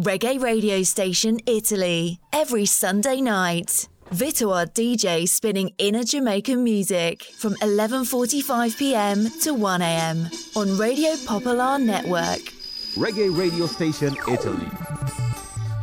Reggae radio station Italy. Every Sunday night. Vitoa DJ spinning inner Jamaican music from 11:45 p.m. to 1 a.m. on Radio Popular Network. Reggae radio station Italy.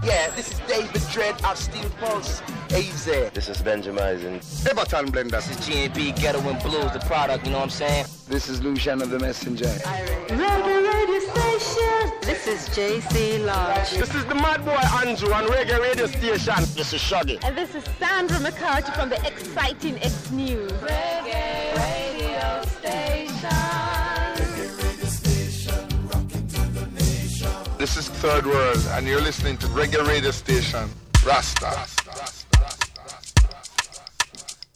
Yeah, this is David Dread of Steel Pulse. AZ. This is Benjamin. Everton Blender. This is G&B Ghetto and Blues, the product, you know what I'm saying? This is Lucian of the Messenger. Reggae Radio Station. This is JC Lodge. This is the Mad Boy Andrew on Reggae Radio Station. This is Shaggy. And this is Sandra McCarthy from the exciting X News. Reggae Radio Station. Reggae Radio Station Rock and the Nation. This is Third World, and you're listening to Reggae Radio Station. Rasta.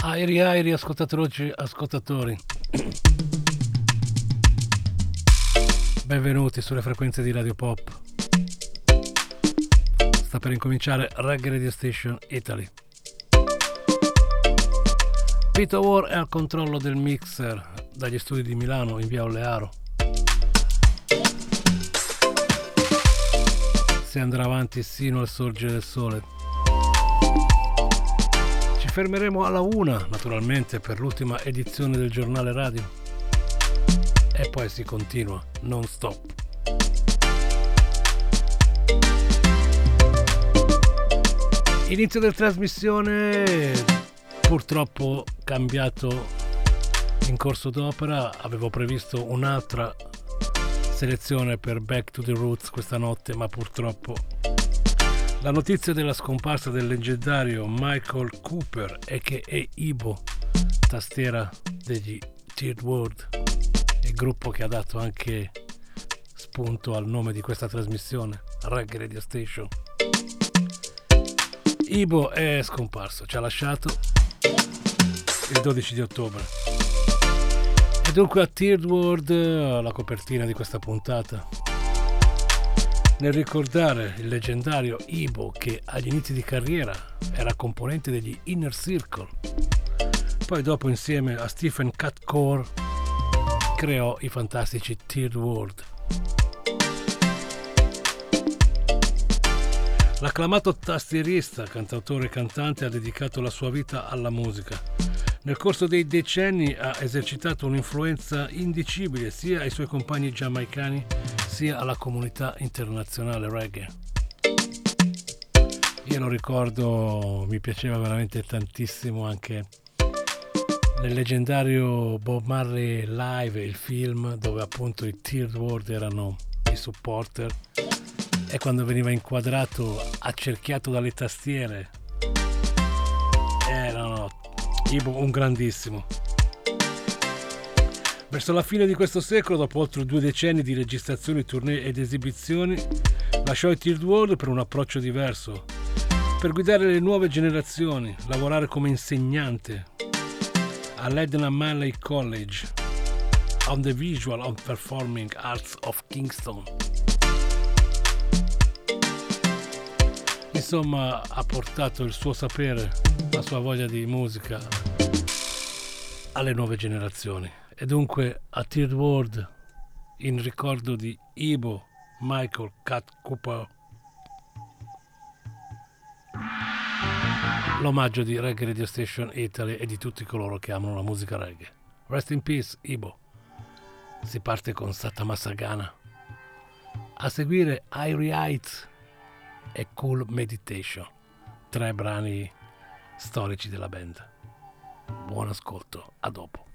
Airi airi ascoltatori ascoltatori. Benvenuti sulle frequenze di Radio Pop. Sta per incominciare Reggae Radio Station Italy. Peter War è al controllo del mixer dagli studi di Milano in via Olearo. Si andrà avanti sino al sorgere del sole fermeremo alla una, naturalmente, per l'ultima edizione del giornale radio. E poi si continua, non stop. Inizio della trasmissione, purtroppo cambiato in corso d'opera, avevo previsto un'altra selezione per Back to the Roots questa notte, ma purtroppo la notizia della scomparsa del leggendario Michael Cooper e che è Ibo, tastiera degli Tiered World, il gruppo che ha dato anche spunto al nome di questa trasmissione, Reg Radio Station. Ibo è scomparso, ci ha lasciato il 12 di ottobre. E dunque a Tiered World la copertina di questa puntata nel ricordare il leggendario Ibo che agli inizi di carriera era componente degli Inner Circle. Poi dopo insieme a Stephen Catcore creò i fantastici Third World. L'acclamato tastierista, cantautore e cantante ha dedicato la sua vita alla musica. Nel corso dei decenni ha esercitato un'influenza indicibile sia ai suoi compagni giamaicani sia alla comunità internazionale reggae. Io lo ricordo, mi piaceva veramente tantissimo anche nel leggendario Bob Marley Live, il film dove appunto i Teared World erano i supporter e quando veniva inquadrato accerchiato dalle tastiere un grandissimo Verso la fine di questo secolo, dopo oltre due decenni di registrazioni, tournée ed esibizioni, lasciò i Third World per un approccio diverso, per guidare le nuove generazioni, lavorare come insegnante all'Edna Manley College on the Visual and Performing Arts of Kingston. Insomma, ha portato il suo sapere, la sua voglia di musica alle nuove generazioni. E dunque a Third World in ricordo di Ibo Michael Cat Cooper l'omaggio di Reggae Radio Station Italy e di tutti coloro che amano la musica reggae. Rest in Peace Ibo. Si parte con Satama Sagana a seguire Irie Heights e Cool Meditation tre brani storici della band. Buon ascolto a dopo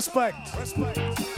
Respect. Respect.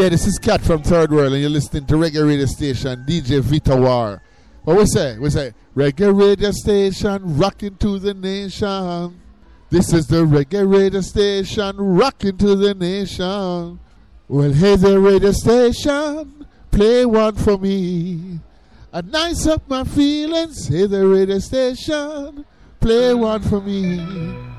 Yeah, this is Cat from Third World, and you're listening to Reggae Radio Station, DJ Vita War. What we say? We say, Reggae Radio Station, rocking to the nation. This is the Reggae Radio Station, rocking to the nation. Well, hey there, radio station, play one for me. A nice up my feelings, hey there, radio station, play one for me.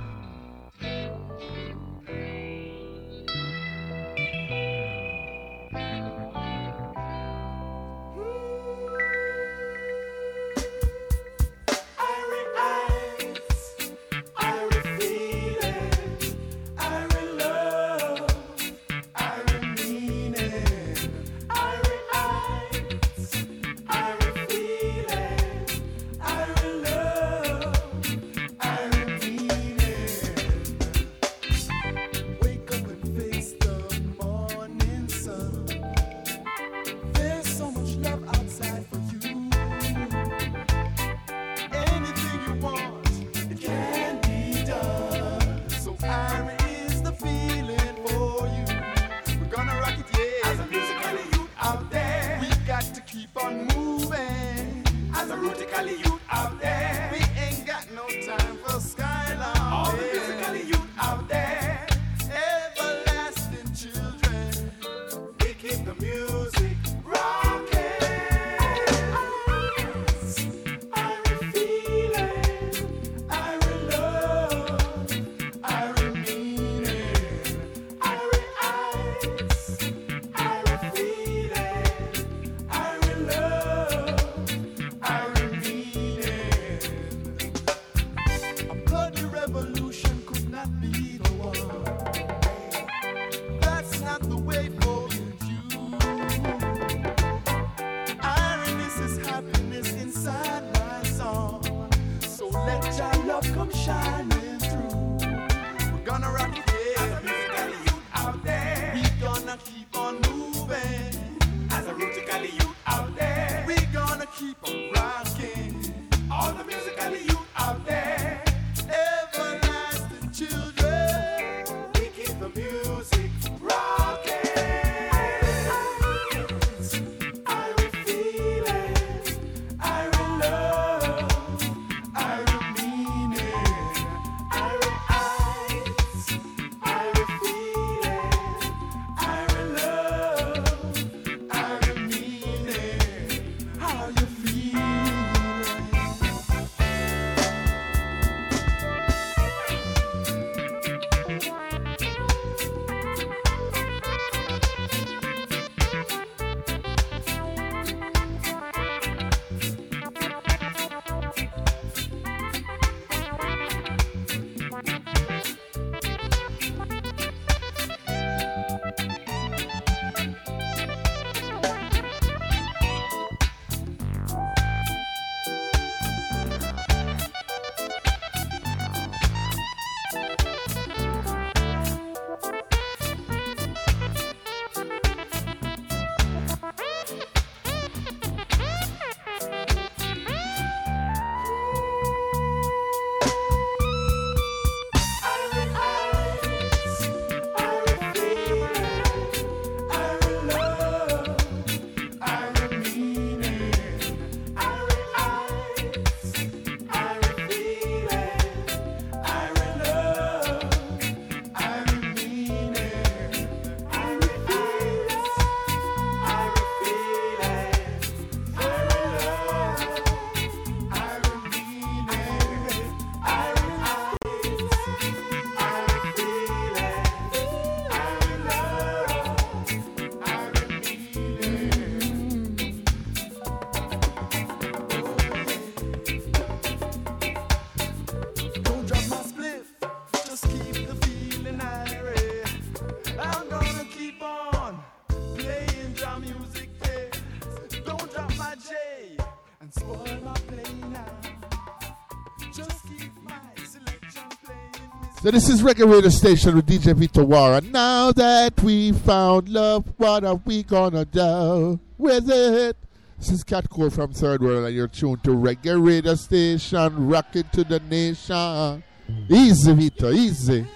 This is Reggae Radio Station with DJ Vito Wara. Now that we found love, what are we gonna do with it? This is Cat Cole from Third World, and you're tuned to Reggae Radio Station, rocking to the nation. Easy, Vito, easy.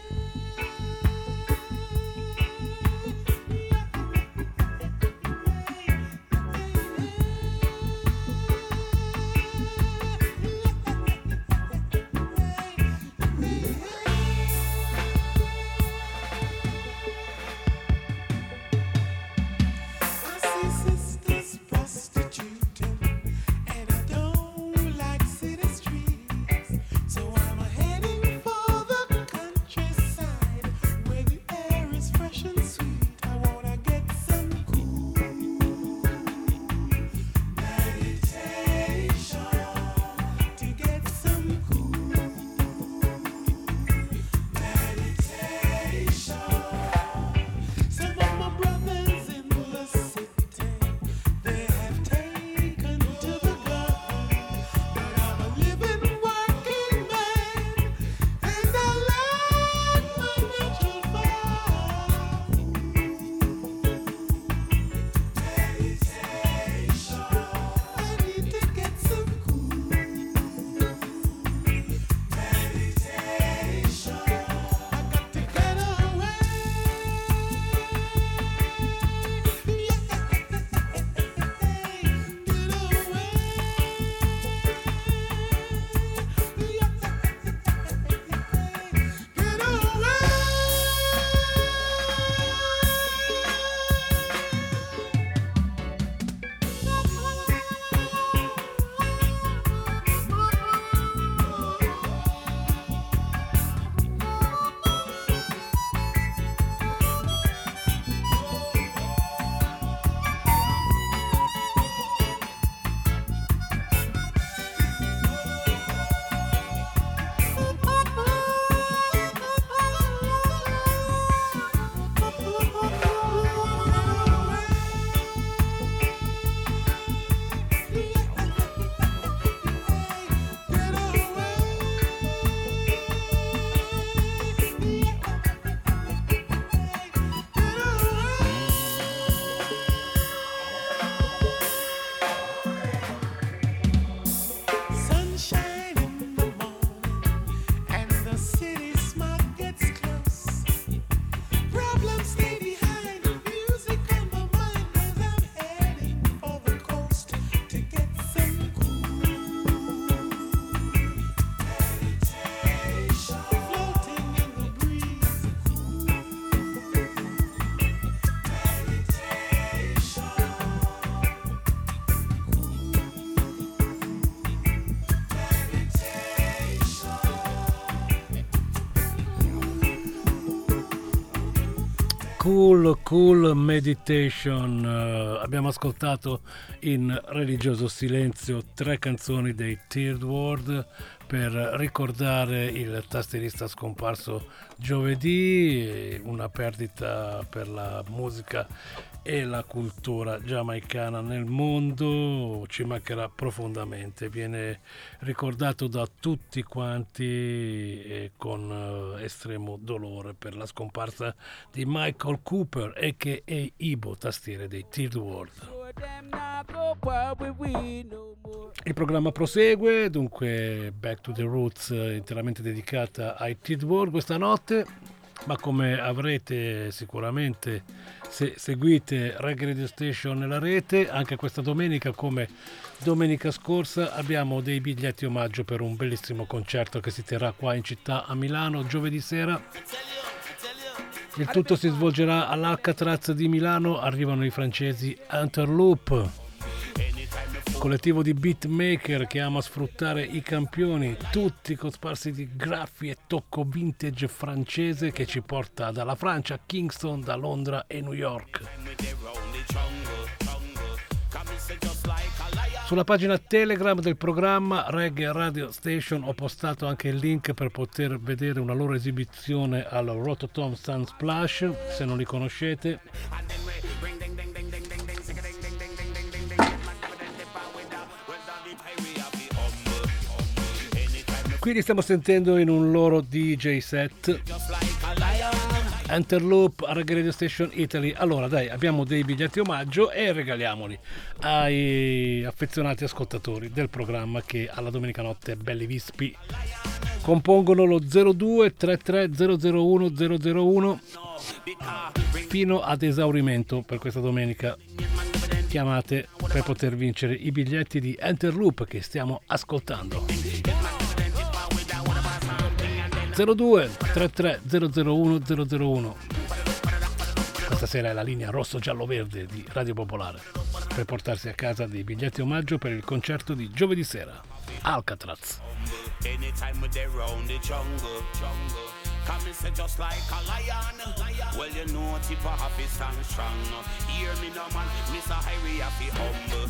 Cool, cool meditation. Uh, abbiamo ascoltato in religioso silenzio tre canzoni dei Third World per ricordare il tastierista scomparso giovedì, una perdita per la musica e la cultura giamaicana nel mondo ci mancherà profondamente, viene ricordato da tutti quanti e con uh, estremo dolore per la scomparsa di Michael Cooper e che è Ibo, tastiere dei Third World. Il programma prosegue, dunque Back to the Roots interamente dedicata ai Third World questa notte ma come avrete sicuramente se seguite Reggae Radio Station nella rete, anche questa domenica come domenica scorsa abbiamo dei biglietti omaggio per un bellissimo concerto che si terrà qua in città a Milano giovedì sera. Il tutto si svolgerà all'Alcatraz di Milano, arrivano i francesi Interloop collettivo di beatmaker che ama sfruttare i campioni, tutti cosparsi di graffi e tocco vintage francese che ci porta dalla Francia a Kingston, da Londra e New York. Sulla pagina Telegram del programma Reggae Radio Station ho postato anche il link per poter vedere una loro esibizione al Rototom Sunsplash, se non li conoscete. Qui li stiamo sentendo in un loro DJ set. Enterloop a Radio Station Italy. Allora, dai, abbiamo dei biglietti omaggio e regaliamoli ai affezionati ascoltatori del programma che alla domenica notte belli vispi compongono lo 0233 001 001 fino ad esaurimento per questa domenica chiamate per poter vincere i biglietti di Enterloop che stiamo ascoltando 02 33 001 001 questa sera è la linea rosso giallo verde di Radio Popolare per portarsi a casa dei biglietti omaggio per il concerto di giovedì sera Alcatraz. Come say just like a lion. Well, you know, tip happy stand strong. Hear me no man, a highway happy humble.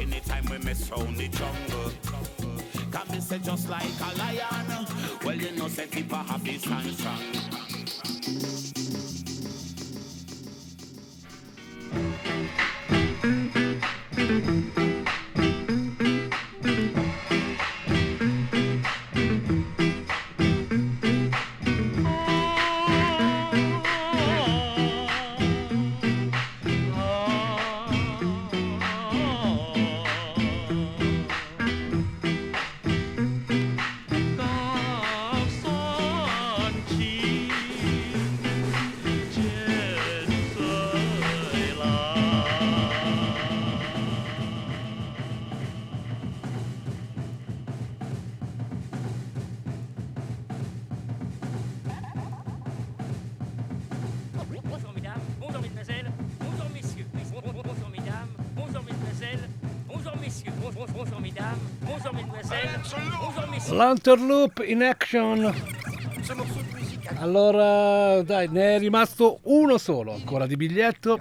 Anytime we mess round the jungle. Come say just like a lion. Well, you know, say tip of happy stand strong. Mm-hmm. L'Unterloop in action. Allora dai ne è rimasto uno solo ancora di biglietto.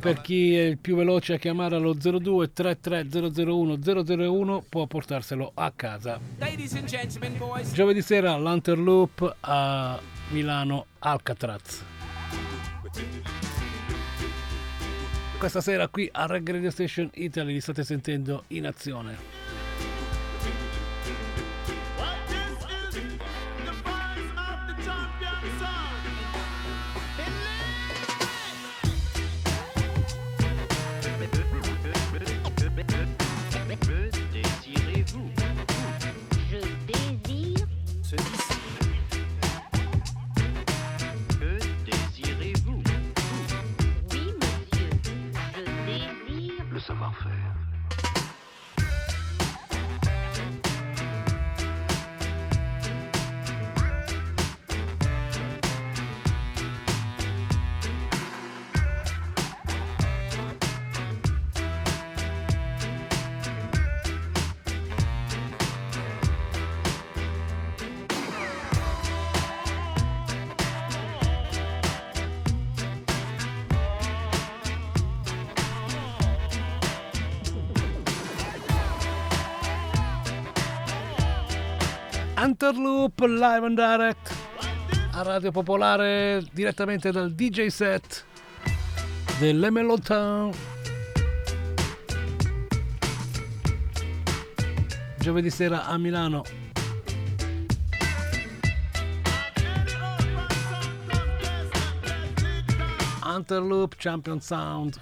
Per chi è il più veloce a chiamare allo 02 33 001 001 può portarselo a casa. Giovedì sera l'Unterloop a Milano Alcatraz. Questa sera qui a Reggae Radio Station Italy li state sentendo in azione Interloop live and direct a Radio Popolare direttamente dal DJ set dell'Emelot Town. Giovedì sera a Milano. Interloop Champion Sound.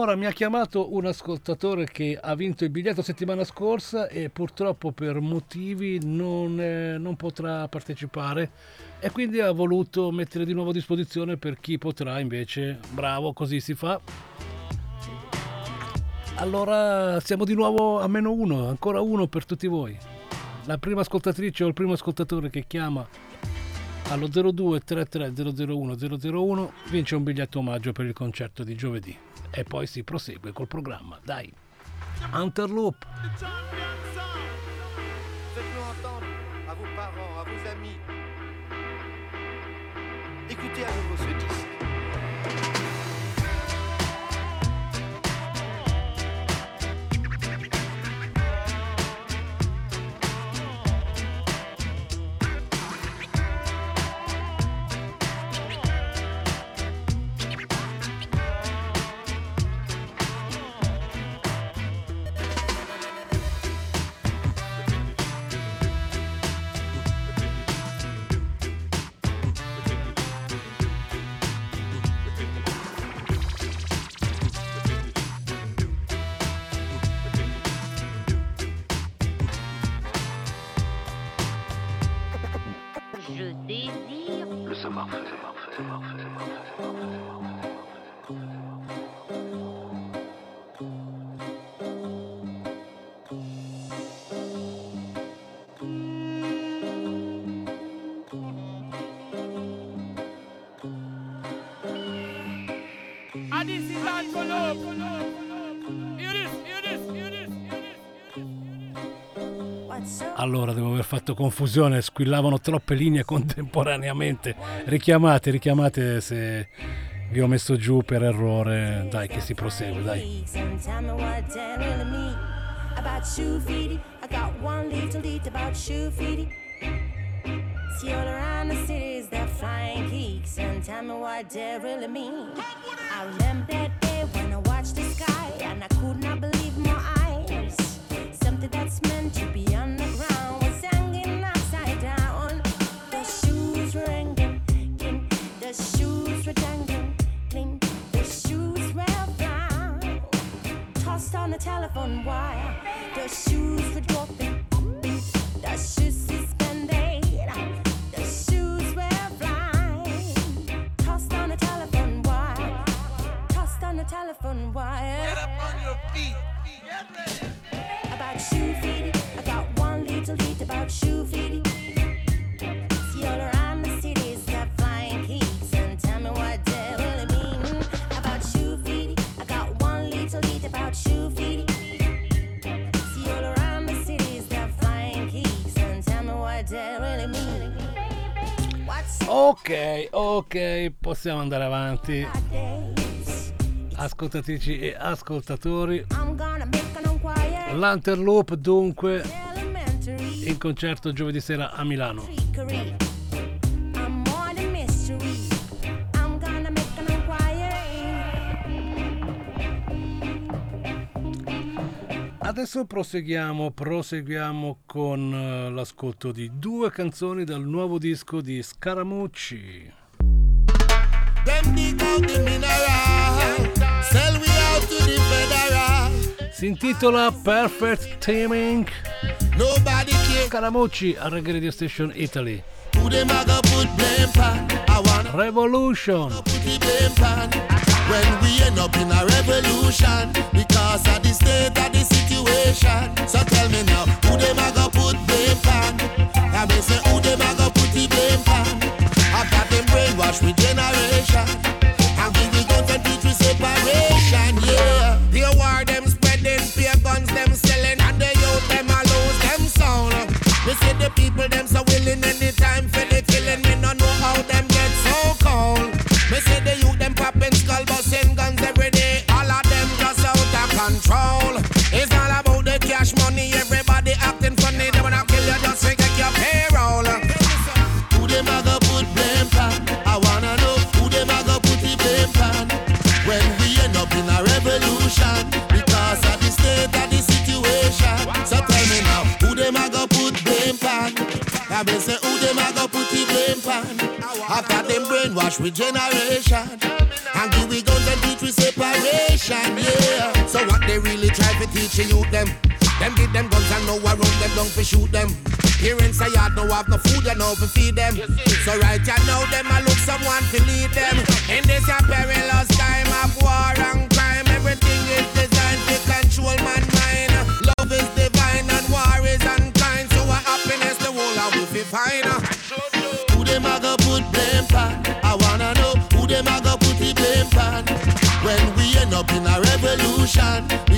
Allora mi ha chiamato un ascoltatore che ha vinto il biglietto settimana scorsa e purtroppo per motivi non, eh, non potrà partecipare e quindi ha voluto mettere di nuovo a disposizione per chi potrà invece. Bravo, così si fa. Allora siamo di nuovo a meno uno, ancora uno per tutti voi. La prima ascoltatrice o il primo ascoltatore che chiama allo 02 33 001 001 vince un biglietto omaggio per il concerto di giovedì e poi si prosegue col programma. Dai, Interloop. Écoutez à nouveau ce disque. Allora, devo aver fatto confusione, squillavano troppe linee contemporaneamente. Richiamate, richiamate se vi ho messo giù per errore. Dai, che si prosegue, dai. See all around the cities they're flying geeks and tell me what they really mean. I remember that day when I watched the sky and I could not believe my eyes. Something that's meant to be tossed on the telephone wire. The shoes were dropping. The shoes suspended. The shoes were flying. Tossed on the telephone wire. Tossed on a telephone wire. Ok, ok, possiamo andare avanti. Ascoltatrici e ascoltatori. L'Anterloop dunque in concerto giovedì sera a Milano. Adesso proseguiamo, proseguiamo con eh, l'ascolto di due canzoni dal nuovo disco di Scaramucci. Si intitola Perfect Teaming. Scaramucci a Reggae Radio Station Italy. Revolution. When we end up in a revolution because of the state of the situation. So tell me now, who them a go put the blame on? I mean say who them a go put the blame pan? After them brainwash with generation. And give the guns and teach we separation, yeah. The war them spreading, fear guns them selling, and the youth them a lose them sound. We see the people them I say who them a go put the blame pan? After them brainwash with generation and give we guns and teach we separation, yeah. So what they really try to teach youth them? Them give them guns and know around them down for shoot them. Parents say yard no have no food, you know, to feed them. So right you now, them a look someone to lead them. In this a perilous time of war and crime, everything is designed to control man up in a revolution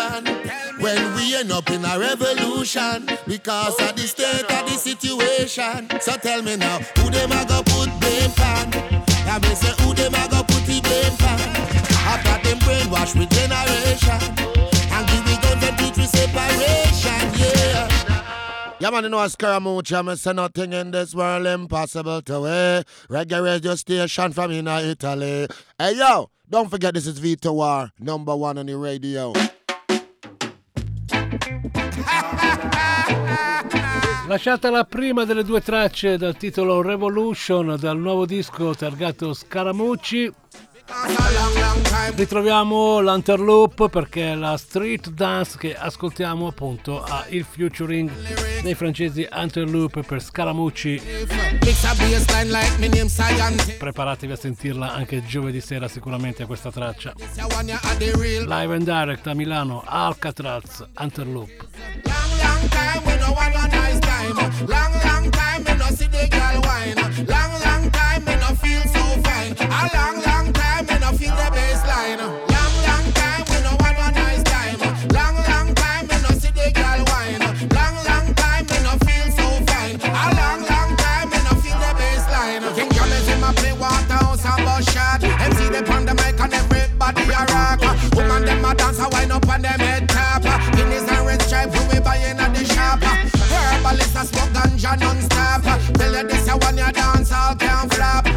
plan when we end up in a revolution because of the state of the situation. So tell me now, who them a go put blame pan? I may say who them a go put the blame pan? After them brainwash with generation and give me guns and teach me separation, yeah. Yeah, man, you know, a Scaramucci, I say nothing in this world impossible to wear. Reggae radio station from in Italy. Hey, yo, don't forget this is Vito War, number one on the radio. Lasciata la prima delle due tracce dal titolo Revolution dal nuovo disco targato Scaramucci, Ritroviamo l'Unterloop perché la street dance che ascoltiamo appunto ha il featuring dei francesi Unterloop per Scaramucci. Preparatevi a sentirla anche giovedì sera sicuramente questa traccia. Live and direct a Milano, Alcatraz, Unterloop. Long, long you non-stop Tell you this, you want your dance all can't flop.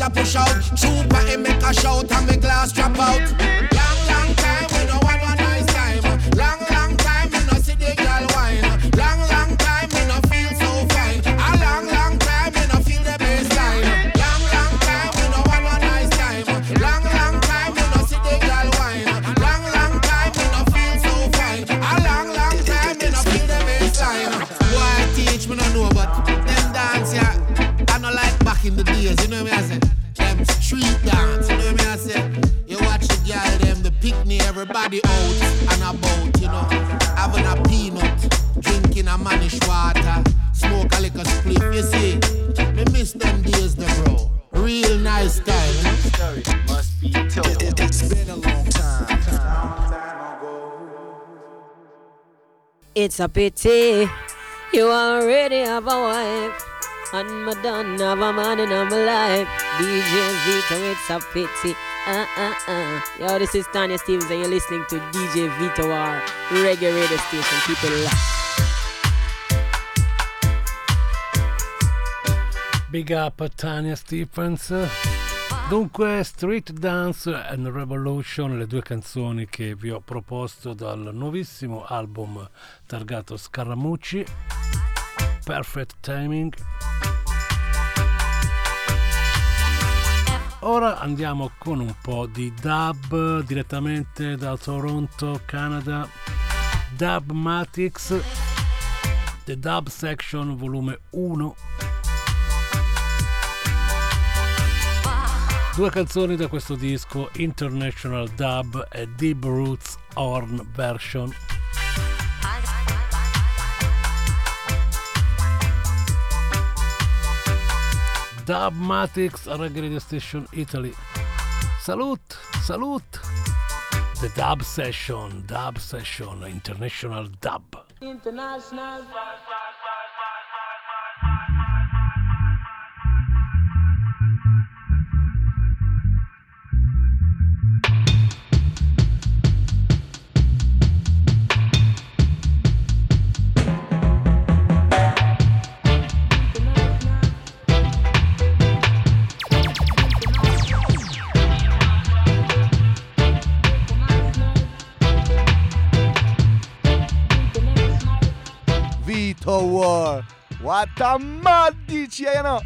a push out. Shoot, but make a shout and me glass drop out. it's a pity you already have a wife. And Madonna done have a man in my life. DJ Vito, it's a pity. Uh, uh, uh. Yo, this is Tanya Stevens, and you're listening to DJ Vito R. Reggae Radio Station. Keep it locked. Big up Tanya Stephens. Dunque, Street Dance and Revolution, le due canzoni che vi ho proposto dal nuovissimo album targato Scaramucci, Perfect Timing. Ora andiamo con un po' di dub direttamente da Toronto, Canada, Dub Matix, The Dub Section volume 1 Due canzoni da questo disco, International Dub e Deep Roots Horn Version. Dub Matrix Reggae Radio Station Italy. Salute, salute! The Dub Session, Dub Session, International Dub. International Dub. War. What a maddici, eh no?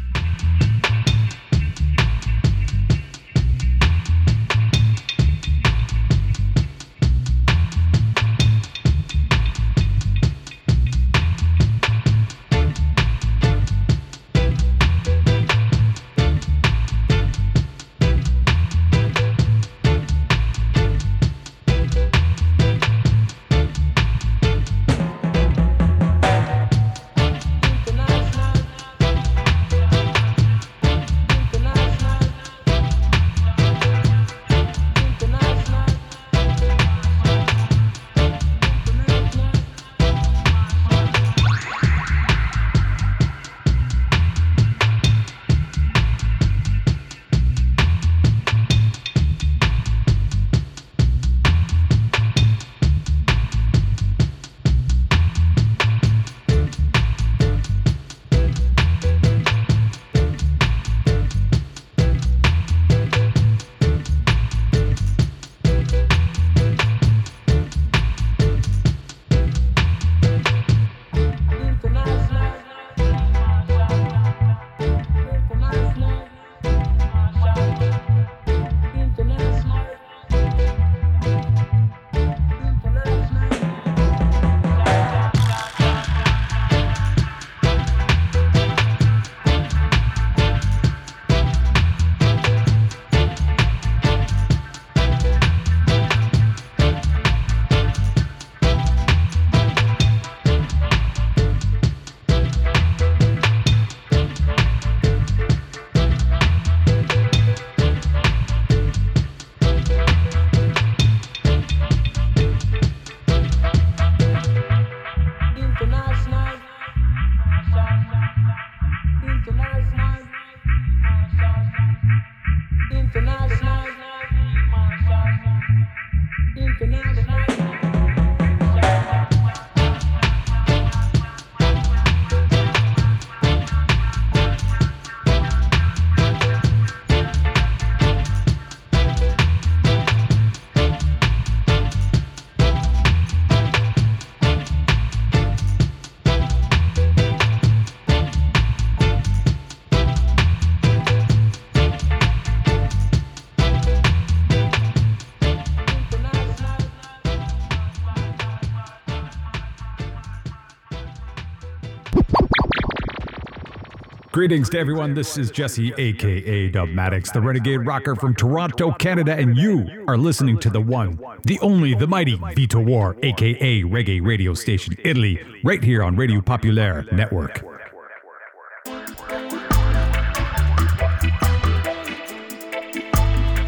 Greetings to everyone. This is Jesse, aka Dubmatics, the renegade rocker from Toronto, Canada, and you are listening to the one, the only, the mighty Vito War, aka Reggae Radio Station Italy, right here on Radio Populaire Network.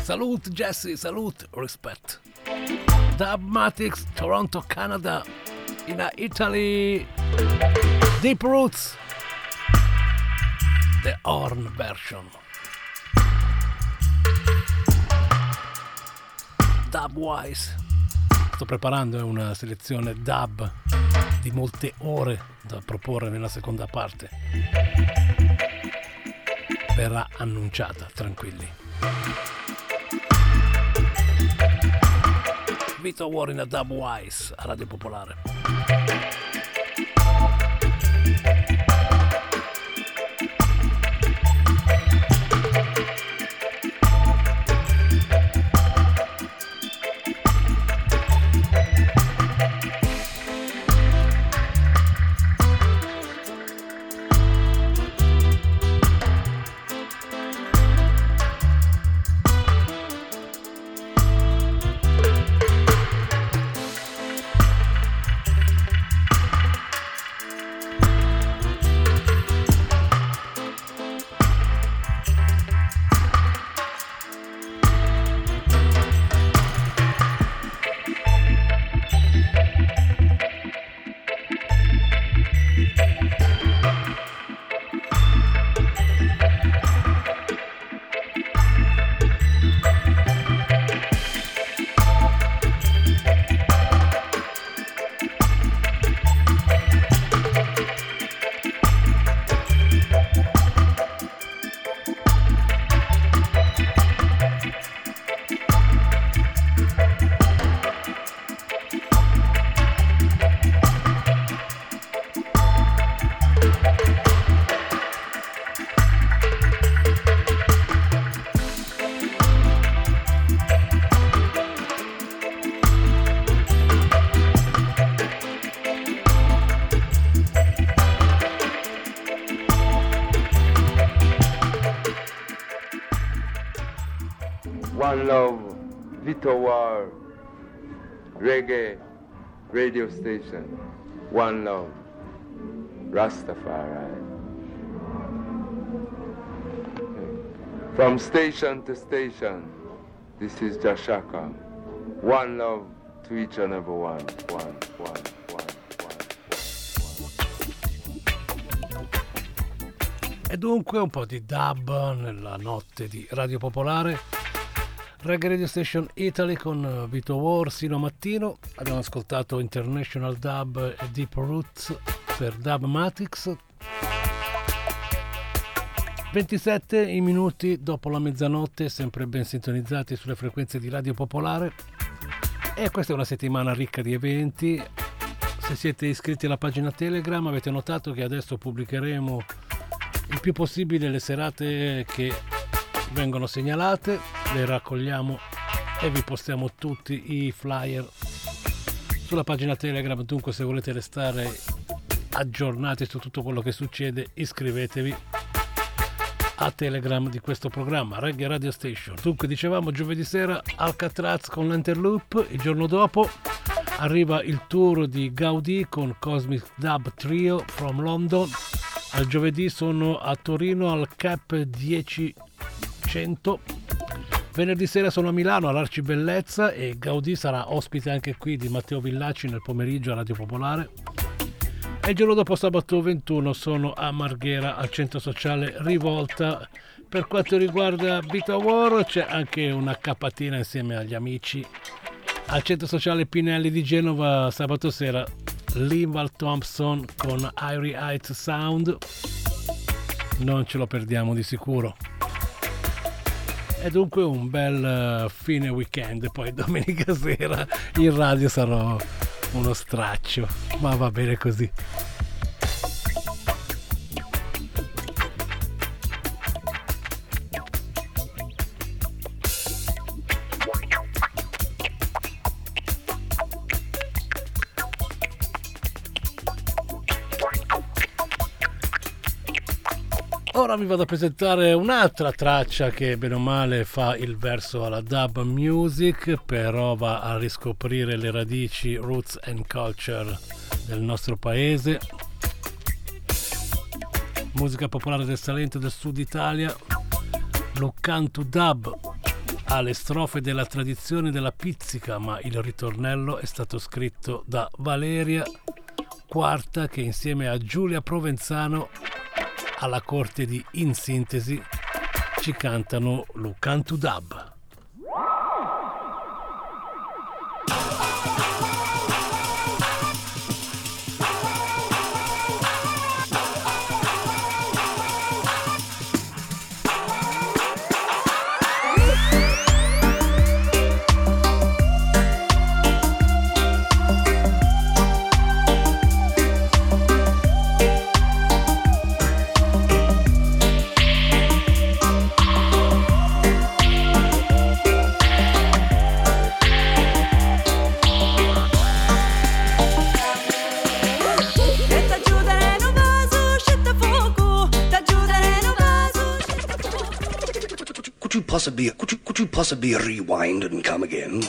Salute Jesse, salute, respect. Dubmatics, Toronto, Canada, in Italy. Deep Roots. The Horn version. Dubwise. Sto preparando una selezione dub di molte ore da proporre nella seconda parte. Verrà annunciata, tranquilli. Vito War in a Dubwise a Radio Popolare. War, Reggae Radio Station. One Love, Rastafari. From station to station, this is Jashaka. One love to each and every. One, one, one. E dunque un po' di dub nella notte di Radio Popolare. Reggae Radio Station Italy con Vito War sino a mattino. Abbiamo ascoltato International Dub e Deep Roots per Dubmatics. 27 i minuti dopo la mezzanotte, sempre ben sintonizzati sulle frequenze di Radio Popolare. E questa è una settimana ricca di eventi. Se siete iscritti alla pagina Telegram avete notato che adesso pubblicheremo il più possibile le serate che vengono segnalate, le raccogliamo e vi postiamo tutti i flyer sulla pagina Telegram. Dunque se volete restare aggiornati su tutto quello che succede iscrivetevi a Telegram di questo programma, Reggae Radio Station. Dunque dicevamo giovedì sera Alcatraz con l'Enterloop, il giorno dopo arriva il tour di Gaudì con Cosmic Dub Trio from London. Al giovedì sono a Torino al Cap 1000. Venerdì sera sono a Milano all'Arci Bellezza e Gaudì sarà ospite anche qui di Matteo Villacci nel pomeriggio a Radio Popolare. E il giorno dopo sabato 21 sono a Marghera al centro sociale Rivolta. Per quanto riguarda Vita War c'è anche una cappatina insieme agli amici al centro sociale Pinelli di Genova sabato sera Linval Thompson con Irie Heights Sound. Non ce lo perdiamo di sicuro. E dunque un bel uh, fine weekend, poi domenica sera in radio sarò uno straccio, ma va bene così. Ora vi vado a presentare un'altra traccia che bene o male fa il verso alla dub music, però va a riscoprire le radici roots and culture del nostro paese. Musica popolare del Salento e del Sud Italia. Lo dub ha le strofe della tradizione della pizzica, ma il ritornello è stato scritto da Valeria Quarta che insieme a Giulia Provenzano alla corte di In Sintesi ci cantano lo canto dub. Possibly rewind and come again?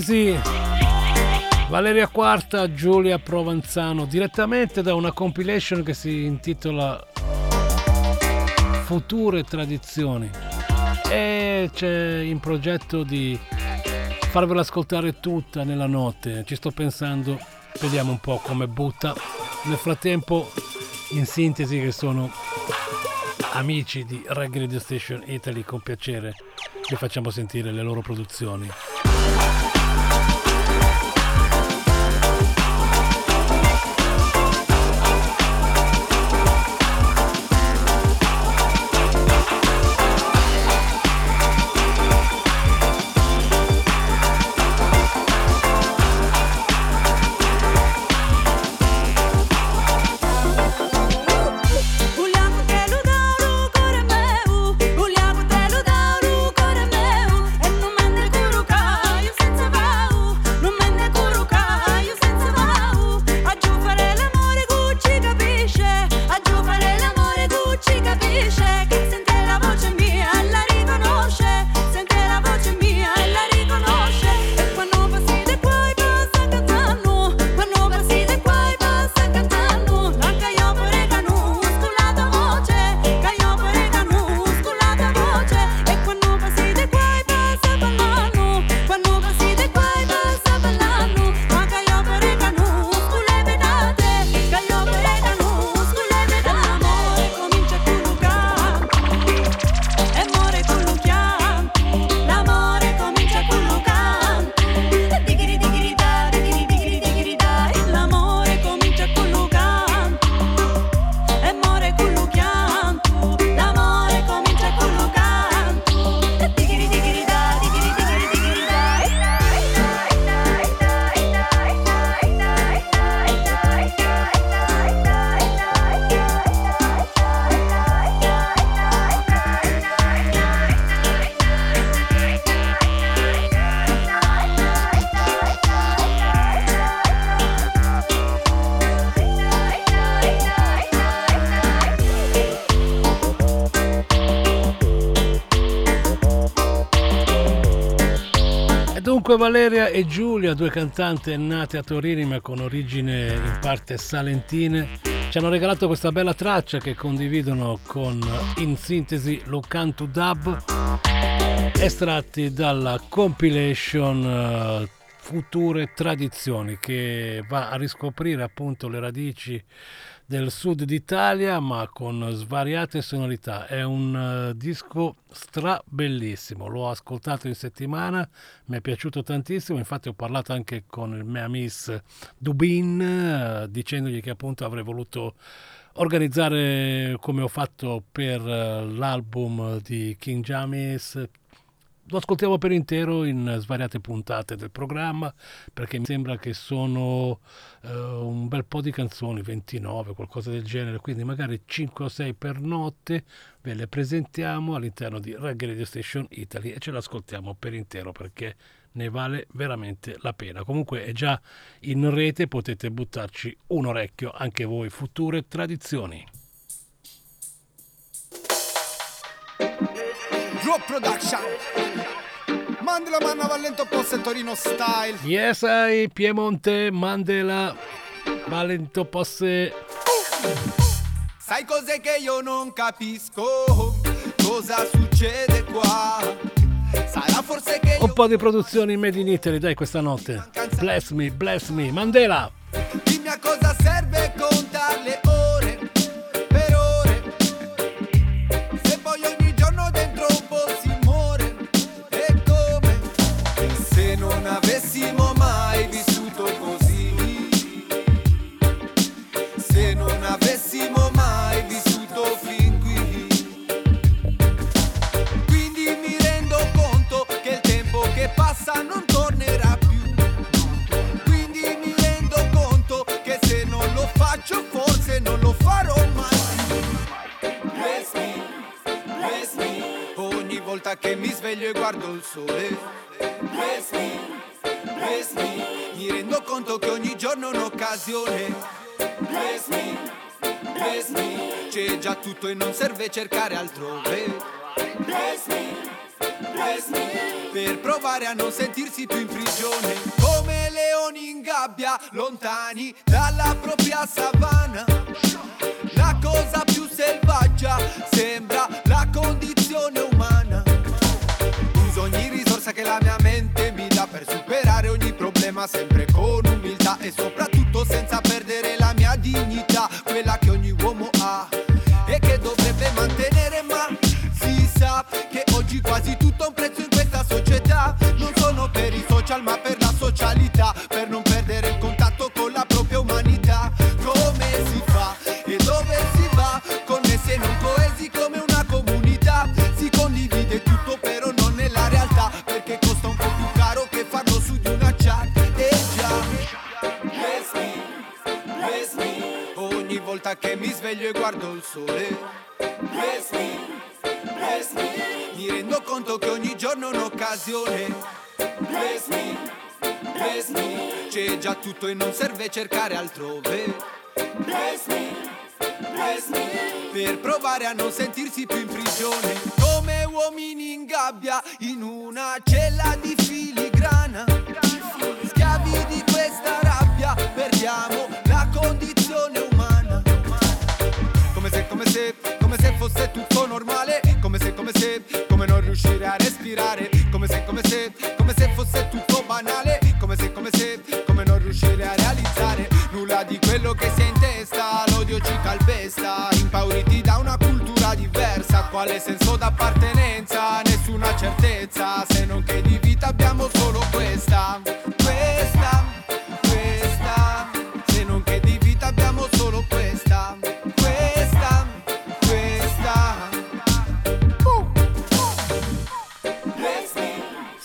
Sintesi, Valeria Quarta, Giulia Provenzano, direttamente da una compilation che si intitola Future Tradizioni. E c'è in progetto di farvela ascoltare tutta nella notte. Ci sto pensando, vediamo un po' come butta. Nel frattempo, in sintesi, che sono amici di Reggae Radio Station Italy, con piacere vi facciamo sentire le loro produzioni. Dunque Valeria e Giulia, due cantanti nate a Torino ma con origine in parte salentine, ci hanno regalato questa bella traccia che condividono con in sintesi lo canto dub estratti dalla compilation eh, Future Tradizioni che va a riscoprire appunto le radici del sud d'Italia ma con svariate sonorità. È un eh, disco strabellissimo, l'ho ascoltato in settimana, mi è piaciuto tantissimo, infatti ho parlato anche con il mio amico Dubin eh, dicendogli che appunto avrei voluto organizzare come ho fatto per eh, l'album di King Jamis lo ascoltiamo per intero in svariate puntate del programma perché mi sembra che sono uh, un bel po' di canzoni, 29, qualcosa del genere, quindi magari 5 o 6 per notte ve le presentiamo all'interno di Reggae Radio Station Italy e ce l'ascoltiamo per intero perché ne vale veramente la pena. Comunque è già in rete, potete buttarci un orecchio anche voi, future tradizioni. Drop Production Mandela Manna Vallento Posse Torino Style Yes, I, Piemonte, Mandela, Valento Posse. Sai cos'è che io non capisco? Cosa succede qua? Sarà forse che Un po' di produzioni made in Italy, dai, questa notte. Bless me, bless me. Mandela! Dimmi a cosa serve contare le ore volta che mi sveglio e guardo il sole Bless me, bless me. Mi rendo conto che ogni giorno è un'occasione Bless me, bless me. C'è già tutto e non serve cercare altrove Bless me, bless me. Per provare a non sentirsi più in prigione Come leoni in gabbia Lontani dalla propria savana La cosa più selvaggia Sembra la condizione umana risorsa che la mia mente mi dà Per superare ogni problema Sempre con umiltà E soprattutto senza perdere la mia dignità Quella che ogni uomo ha E che dovrebbe mantenere ma si sa che oggi quasi tutto ha un prezzo in questa società. Non sono per i social ma per la socialità sveglio e guardo il sole. Bless me, bless me. Mi rendo conto che ogni giorno è un'occasione. Bless me, bless me. C'è già tutto e non serve cercare altrove. Bless me, bless me. Per provare a non sentirsi più in prigione. Come uomini in gabbia in una cella di filigrana. Schiavi di questa rabbia perdiamo la condizione se, come se, come se fosse tutto normale Come se, come se, come non riuscire a respirare Come se, come se, come se fosse tutto banale Come se, come se, come non riuscire a realizzare Nulla di quello che si è in testa L'odio ci calpesta Impauriti da una cultura diversa Quale senso d'appartenenza? Nessuna certezza Se non che di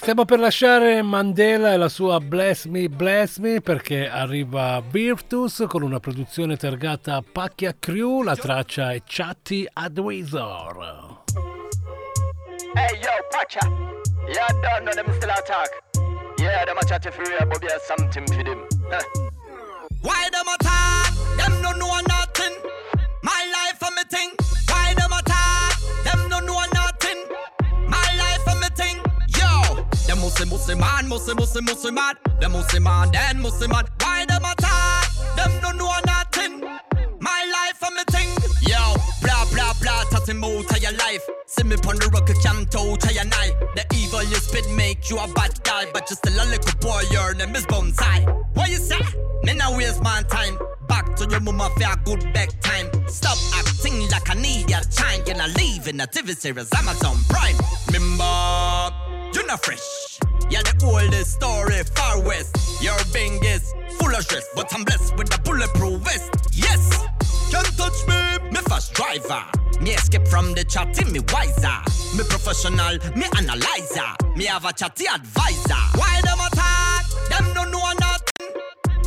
Stiamo per lasciare Mandela e la sua Bless Me, Bless Me perché arriva Virtus con una produzione targata Pacchia Crew, la traccia è Chatty Advisor. Hey yo, Pacha, you don't know them still attack. Yeah, them a chat for real, but there's something for them. Huh. Why them attack? Them no know nothing. My life and me thing. Mad. Them mussy man, then mussy mad. Why them attack? Them don't know nothing. My life and me tatting more your life. Me pon the rock, your night. The evil you spit make you a bad guy, but still a little boy. Your name is Bonsai. What you say? Me now waste my time. Back to your mama for a good back time. Stop acting like I need your time. You're not leaving the TV series Amazon Prime. Remember, you're not fresh. Yeah, the oldest story, far west. Your bing is full of stress, but I'm blessed with the bulletproof vest. Yes, can't touch me fast driver. Me escape from the chatty, me wiser. Me professional, me analyzer. Me have a chatty advisor. Why them attack? Them don't know nothing.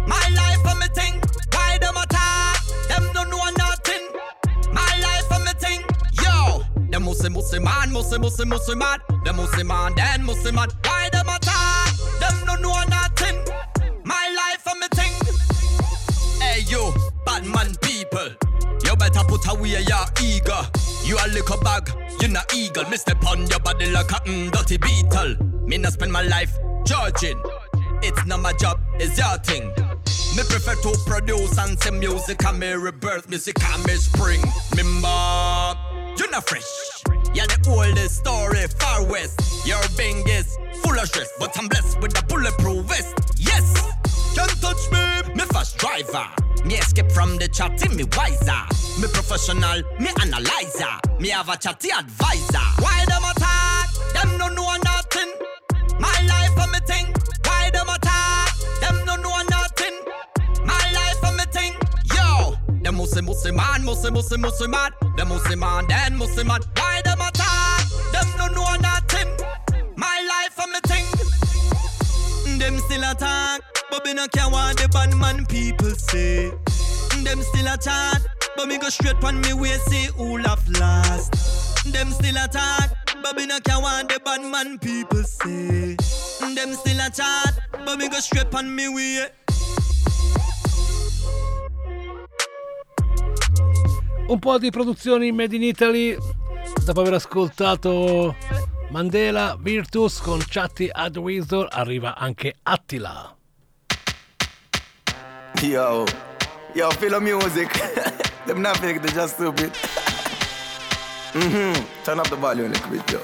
My life and me thing. Why them attack? Them don't know nothing. My life and me thing. Yo, them mussy mussy man, mussy mussy mussy man. Them mussy man, then mussy man. Why them attack? Them don't know nothing. My life and me thing. Hey you, bad man people. Better put away your ego. You a little bag, you not eagle. Me step on your body like a mm, dirty beetle. Me not spend my life judging. It's not my job, it's your thing. Me prefer to produce and say music and me rebirth, music and me spring. Remember, you not fresh. Yeah, the oldest story, far west. Your bing is full of stress, but I'm blessed with a bulletproof vest. Yes, can't touch me. Me fast driver. Me escape from the chatty, me wiser. Me professional, me analyzer. Me have a chatty advisor. Why them attack? Them don't know nothing. My life and me thing. Why them attack? Them don't know nothing. My life and me thing. Yo, them mussy mussy man, mussy mussy mussy man. Them mussy man, then mussy man. Why them attack? Them don't know nothing. My life and me thing. Them still attack, but me no care what the bad man people say. Them still attack, but me go straight on me way say who laugh last. Them still attack, but me no care what the bad man people say. Them still attack, but me go straight on me way. Un po' di produzioni made in Italy dopo aver ascoltato Mandela Virtus con Chatty Ad Wizard arriva anche Attila. Yo, yo, feel the music. Them not fake, they just stupid. mm-hmm. Turn up the volume a little bit, yo.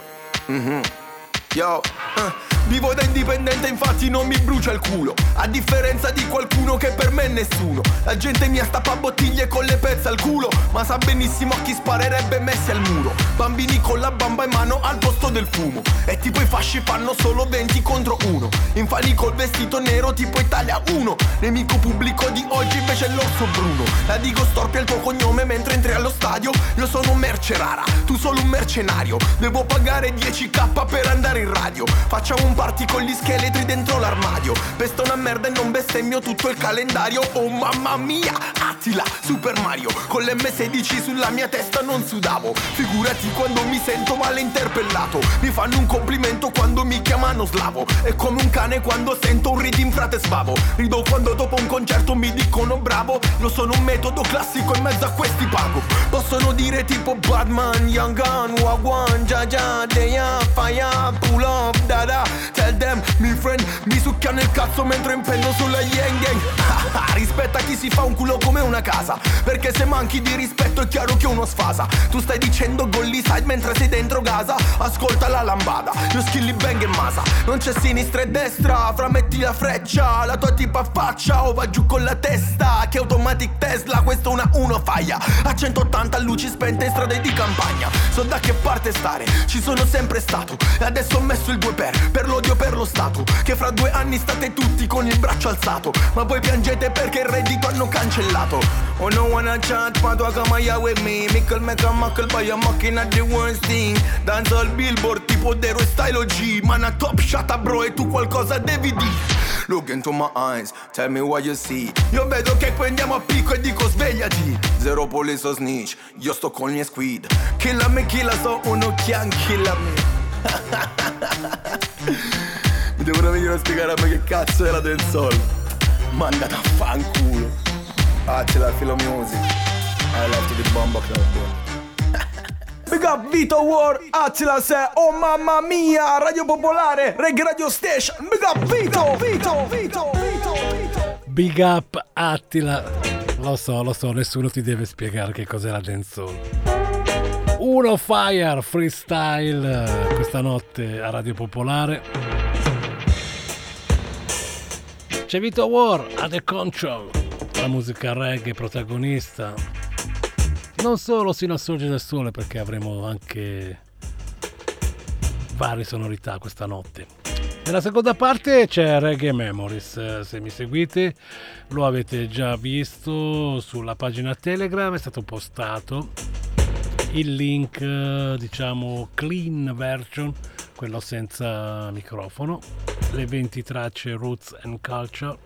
Mm-hmm. Yo, uh, vivo da indipendente, infatti non mi brucia il culo. A differenza di qualcuno che per me è nessuno. La gente mia stappa bottiglie con le pezze al culo. Ma sa benissimo a chi sparerebbe messi al muro. Bambini con la bamba in mano al posto del fumo. E tipo i fasci fanno solo 20 contro uno. Infani col vestito nero tipo Italia 1. Nemico pubblico di oggi invece è l'orso bruno. La dico storpia il tuo cognome mentre entri allo stadio. Io sono merce rara, tu solo un mercenario. Devo pagare 10k per andare in radio. Facciamo un party con gli scheletri dentro l'armadio. Pesta una merda e non bestemmio tutto il calendario. Oh mamma mia, Attila, Super Mario. Con l'M16 sulla mia testa non sudavo. Figurati quando mi sento male interpellato. Mi fanno un complimento quando mi chiamano slavo. È come un cane quando sento un ridin frate svavo. Rido quando dopo un concerto mi dicono bravo. Io sono un metodo classico in mezzo a questi pago. Possono dire tipo Batman, Young Gun, Wagwan, Jaja, Deya, Fire, pull up, dada. Tell them, mi friend, mi succhiano il cazzo mentre impendo sulla yang gang. Rispetta chi si fa un culo come una casa. Perché se manchi di rispetto è chiaro che uno sfasa. Tu stai dicendo golli side mentre sei dentro casa. Ascolta la lambada, io skilly bang e masa. Non c'è sinistra e destra, frametti la freccia. La tua tipa faccia o va giù con la testa. Che automatic Tesla, questa una 1 faglia. A 180 luci spente in strade di campagna. So da che parte stare, ci sono sempre stato. E adesso ho messo il 2 per, per l'odio per lo Stato. Che fra due anni state tutti con il braccio alzato. Ma poi piangete perché il reddito hanno cancellato. Oh no wanna chat, ma tu come here with me. Mickle make a muckle by a mocking at the worst thing. Dance al billboard tipo Dero e Style OG. Man a top shot bro e tu qualcosa devi dire. Look into my eyes, tell me what you see. Io vedo che qui andiamo a picco e dico svegliati. Zero police o snitch, io sto con gli squid. Killa me, killa so uno chian, killa me. Mi devono venire a spiegare a me che cazzo era del sol. Mandate a fanculo. Ah, c'è la filo music. I love to the bomba club. Big up Vito War, Attila se, oh mamma mia, Radio Popolare, Reggae Radio Station. Big up Vito, Vito, Vito, Vito, Vito. Big up Attila. Lo so, lo so, nessuno ti deve spiegare che cos'è la dancehall. Uno Fire freestyle questa notte a Radio Popolare. C'è Vito War a The Control, la musica reggae protagonista. Non solo sino a sorgere del sole perché avremo anche varie sonorità questa notte. Nella seconda parte c'è Reggae Memories, eh, se mi seguite lo avete già visto sulla pagina Telegram, è stato postato il link diciamo clean version, quello senza microfono, le 20 tracce Roots and Culture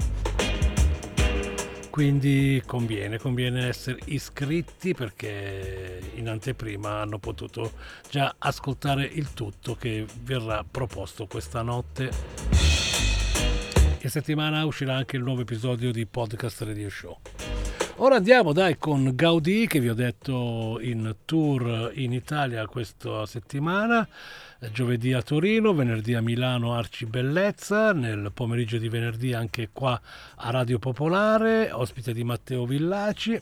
quindi conviene, conviene essere iscritti perché in anteprima hanno potuto già ascoltare il tutto che verrà proposto questa notte. In settimana uscirà anche il nuovo episodio di Podcast Radio Show. Ora andiamo dai con Gaudì che vi ho detto in tour in Italia questa settimana giovedì a Torino, venerdì a Milano Arci Bellezza, nel pomeriggio di venerdì anche qua a Radio Popolare, ospite di Matteo Villaci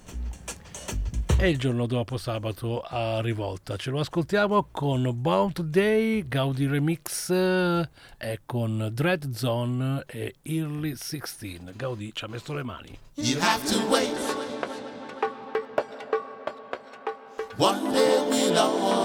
e il giorno dopo sabato a Rivolta. Ce lo ascoltiamo con Bound Day, Gaudi Remix eh, e con Dread Zone e Early 16. Gaudi ci ha messo le mani. One day we'll all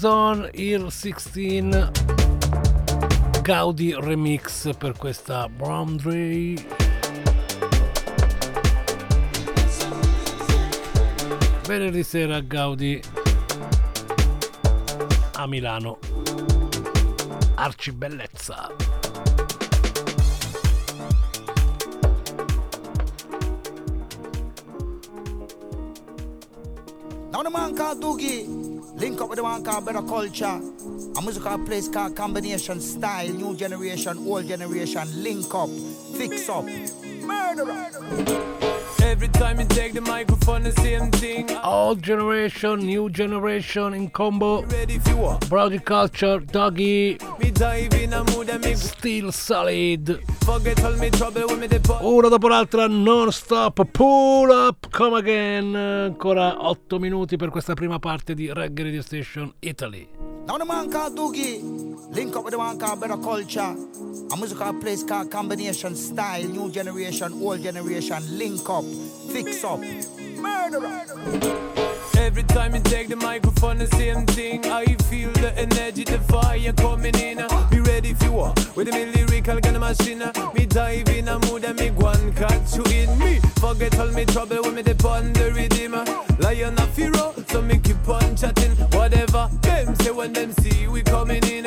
Zone Ear 16 Gaudi Remix per questa Brown Dre. Venerdì sera Gaudi a Milano. Arcibellezza. Better Culture. A musical place Combination Style, New Generation, Old Generation, link up, fix up. Murderer. Every time you take the microphone, the same. Old generation, new generation in combo. Ready if you want. Brody culture, doggy. Me dive in a mood and me Still solid. forget all me trouble when me depart. Una dopo l'altra, non stop, pull up, come again. Ancora 8 minuti per questa prima parte di Reggae Radio Station Italy. Now the man called Doogie, link up with the man called Better Culture. A musical place called Combination Style, New Generation, Old Generation, link up, fix up. Murderer. Every time you take the microphone, the same thing. I feel the energy, the fire coming in. Uh, be ready if you are. With me lyrical kind of machine. Uh, me dive in a mood and me go and catch you in me. Forget all me trouble when me depend the rhythm. Uh, lion of hero, so me keep on chatting. Whatever them say when them see we coming in.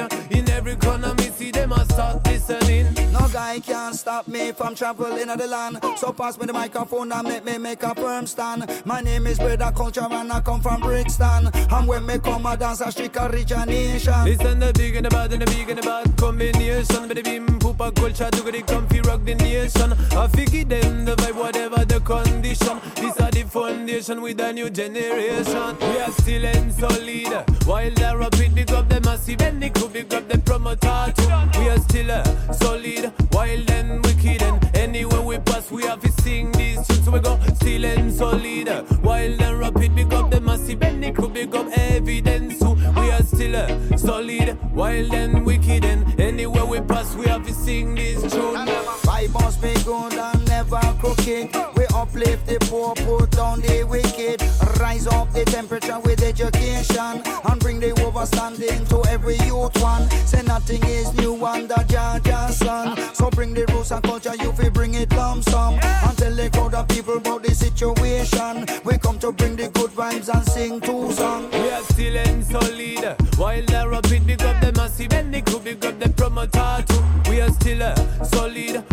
No guy can stop me from traveling of the land. So pass me the microphone and make me make a firm stand. My name is Brother Culture and I come from Brixton. And when me come I dance a strict origination. Listen the big and the bad and the big and the bad combination. With the beam, poopa culture, do the comfy rock the nation. I figure them the vibe, whatever the condition. This are the foundation with a new generation. We are still and solid. While the rapid big up the massive and the crew big up the promoter too. We are still uh, solid. While then wicked and anywhere we pass we have to sing these tunes. So we go still and solid. While then rapid big up the massive and the crew big up evidence too. We are still uh, solid. While then wicked and anywhere we pass we have to sing this tune. Vibe must be good and never crooked. Uplift the poor, put down the wicked. Rise up the temperature with education and bring the overstanding to every youth one. Say nothing is new under Jaja's sun. So bring the rules and culture, you fi bring it lump sum. And tell the crowd of people about the situation. We come to bring the good vibes and sing two songs. We are still solid. While they're the rapid big up the massive and the crew big up the promoter too. We are still uh, solid.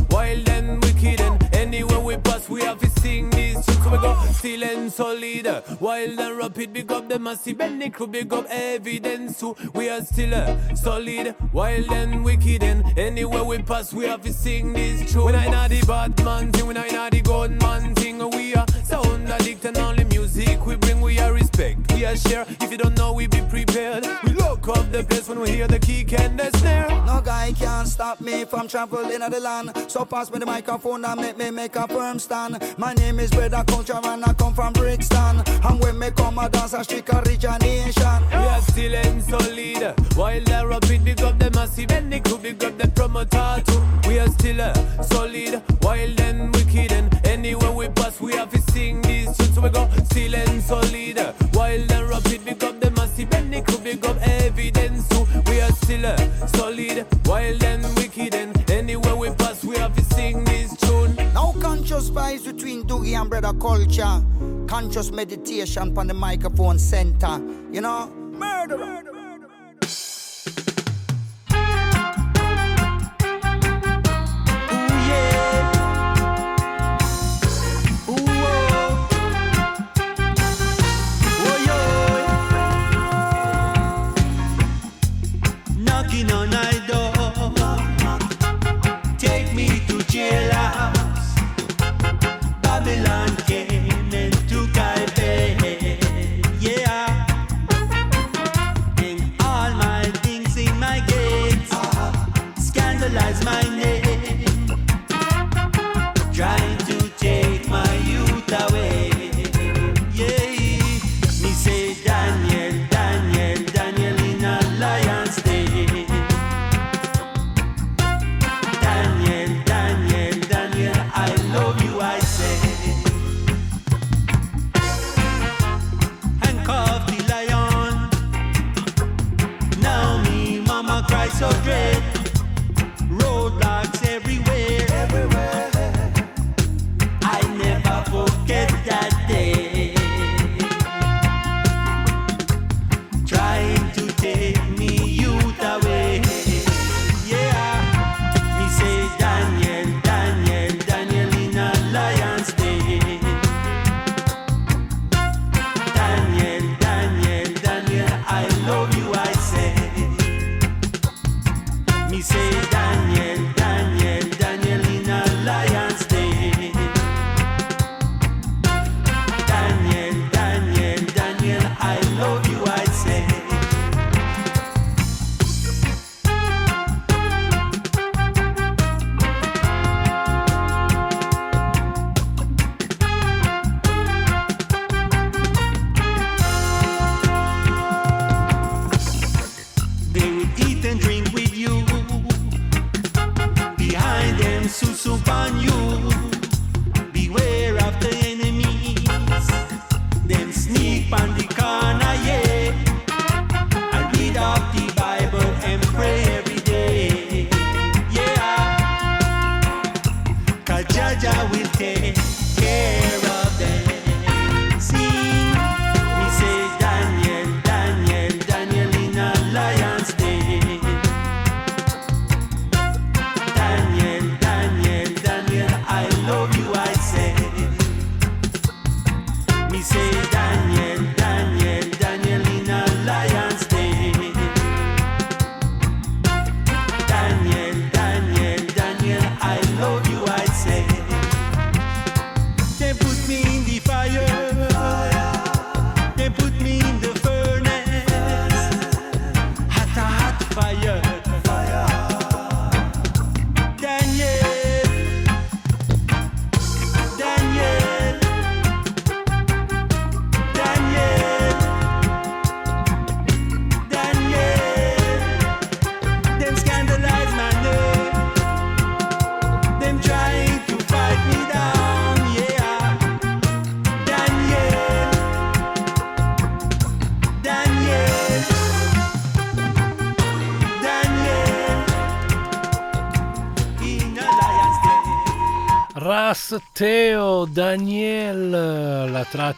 So and solid. While the rapid big up the massive and crew big up evidence too. We are still uh, solid. wild and wicked and anywhere we pass we have to sing these tunes. When I know the bad man thing, I know the good man thing, we are sound addict and only music we bring. We are respect, we are share. If you don't know, we be prepared. We look up the place when we hear the kick and the snare. No guy can stop me from traveling of the land. So pass me the microphone and make me make a firm stand. My name is Brother Culture and I come from Brixton. And when me come I dance a strict origination. We are still and solid. While the rapid big up the massive and the crew big up the promoter too. We are still uh, solid. While then wicked and anywhere we pass we have to sing these tunes. So we go still and solid. wild the rapid big up the massive and the crew big up evidence too. We are still uh, solid. While then wicked and anywhere we pass we have to sing this tune. Now conscious vibes between Doogie and Brother Culture. Conscious meditation on the microphone center. You know, murder. Knocking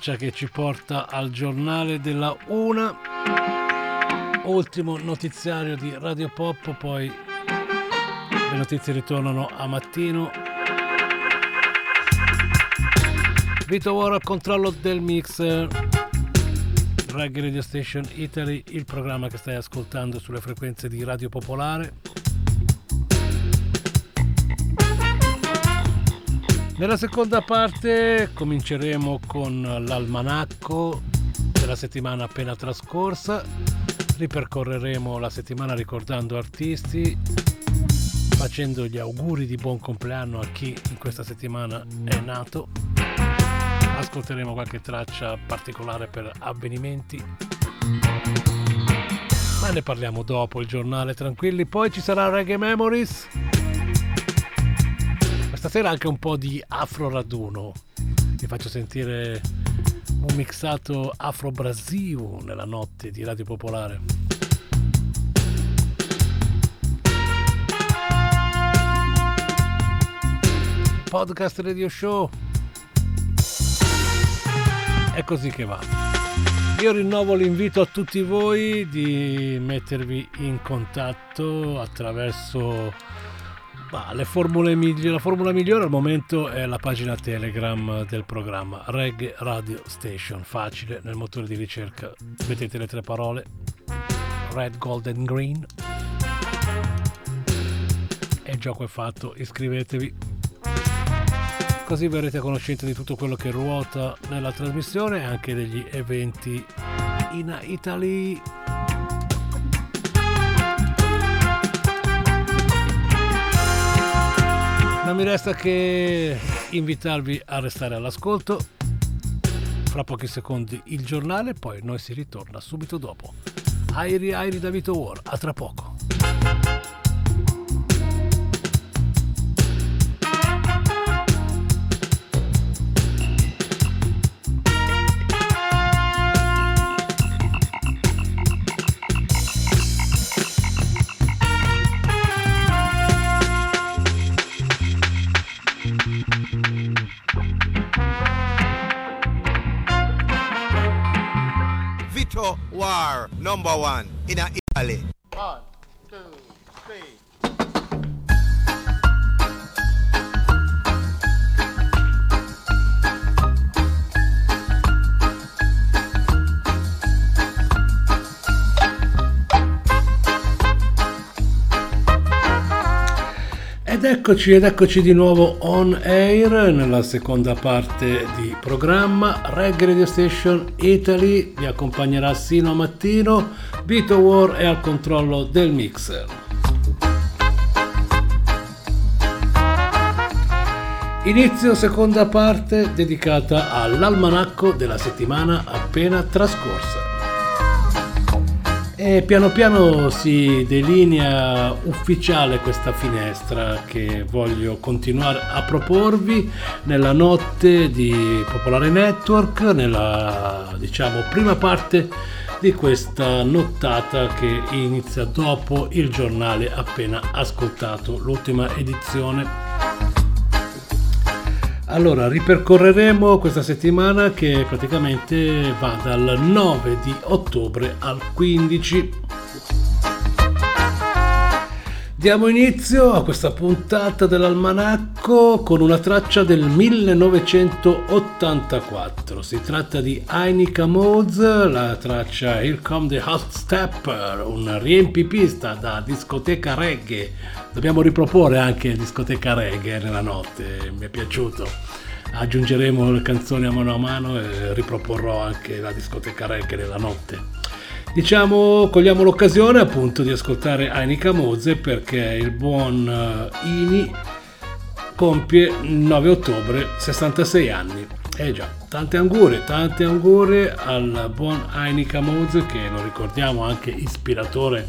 traccia che ci porta al giornale della una. Ultimo notiziario di Radio Pop, poi le notizie ritornano a mattino. Vito War al controllo del mixer. Reggae Radio Station Italy, il programma che stai ascoltando sulle frequenze di Radio Popolare. Nella seconda parte cominceremo con l'almanacco della settimana appena trascorsa, ripercorreremo la settimana ricordando artisti, facendo gli auguri di buon compleanno a chi in questa settimana è nato, ascolteremo qualche traccia particolare per avvenimenti, ma ne parliamo dopo il giornale, tranquilli, poi ci sarà Reggae Memories. Stasera anche un po' di afro raduno. Vi faccio sentire un mixato afro Brasil nella notte di Radio Popolare. Podcast Radio Show. È così che va. Io rinnovo l'invito a tutti voi di mettervi in contatto attraverso formule migliori, la formula migliore al momento è la pagina Telegram del programma Reg Radio Station. Facile, nel motore di ricerca mettete le tre parole Red, Gold and Green. E il gioco è fatto, iscrivetevi. Così verrete a conoscenza di tutto quello che ruota nella trasmissione e anche degli eventi in Italy. Non mi resta che invitarvi a restare all'ascolto. Fra pochi secondi il giornale, poi noi si ritorna subito dopo. Airi Airi da Vito War, a tra poco. War number one in Italy. Ed eccoci, ed eccoci di nuovo on air nella seconda parte di programma Reggae Radio Station Italy vi accompagnerà sino a mattino Vito War è al controllo del mixer. Inizio seconda parte dedicata all'almanacco della settimana appena trascorsa. E piano piano si delinea ufficiale questa finestra che voglio continuare a proporvi nella notte di Popolare Network, nella diciamo prima parte di questa nottata che inizia dopo il giornale appena ascoltato, l'ultima edizione allora, ripercorreremo questa settimana che praticamente va dal 9 di ottobre al 15. Diamo inizio a questa puntata dell'almanacco con una traccia del 1984. Si tratta di Ainika Modes, la traccia Here Come the Hot Stepper, un riempipista da discoteca reggae. Dobbiamo riproporre anche discoteca reggae nella notte, mi è piaciuto. Aggiungeremo le canzoni a mano a mano e riproporrò anche la discoteca reggae nella notte. Diciamo, cogliamo l'occasione appunto di ascoltare Ainika Moze perché il buon eh, Ini compie il 9 ottobre 66 anni. Eh già, tante angurie, tante angurie al buon Ainika Moze che lo ricordiamo anche ispiratore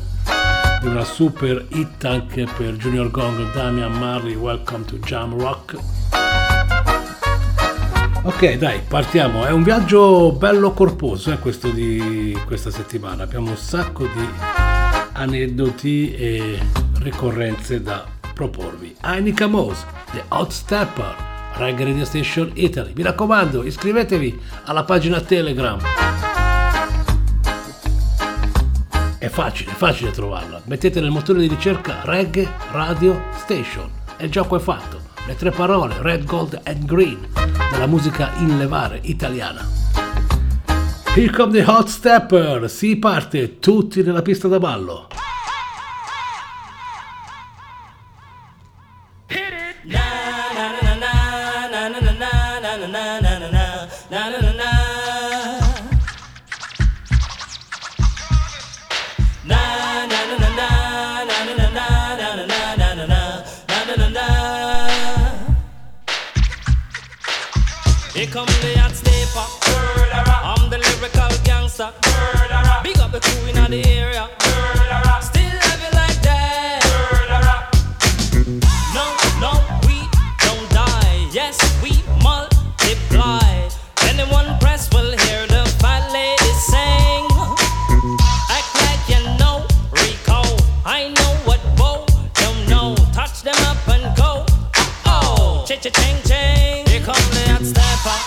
di una super hit anche per Junior Gong Damian Marley Welcome to Jam Rock. Ok, dai, partiamo. È un viaggio bello corposo, eh, questo di questa settimana. Abbiamo un sacco di aneddoti e ricorrenze da proporvi. Ainika Mose, The Hot Stepper, Reggae Radio Station Italy. Mi raccomando, iscrivetevi alla pagina Telegram. È facile, è facile trovarla. Mettete nel motore di ricerca Reggae Radio Station e il gioco è fatto. Le tre parole Red, Gold and Green della musica in levare italiana. Here come the hot stepper, si parte tutti nella pista da ballo. Oh, cha cha ching. Here come the hot stepper.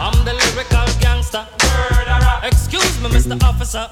I'm the lyrical gangster. Excuse me, Mr. Officer.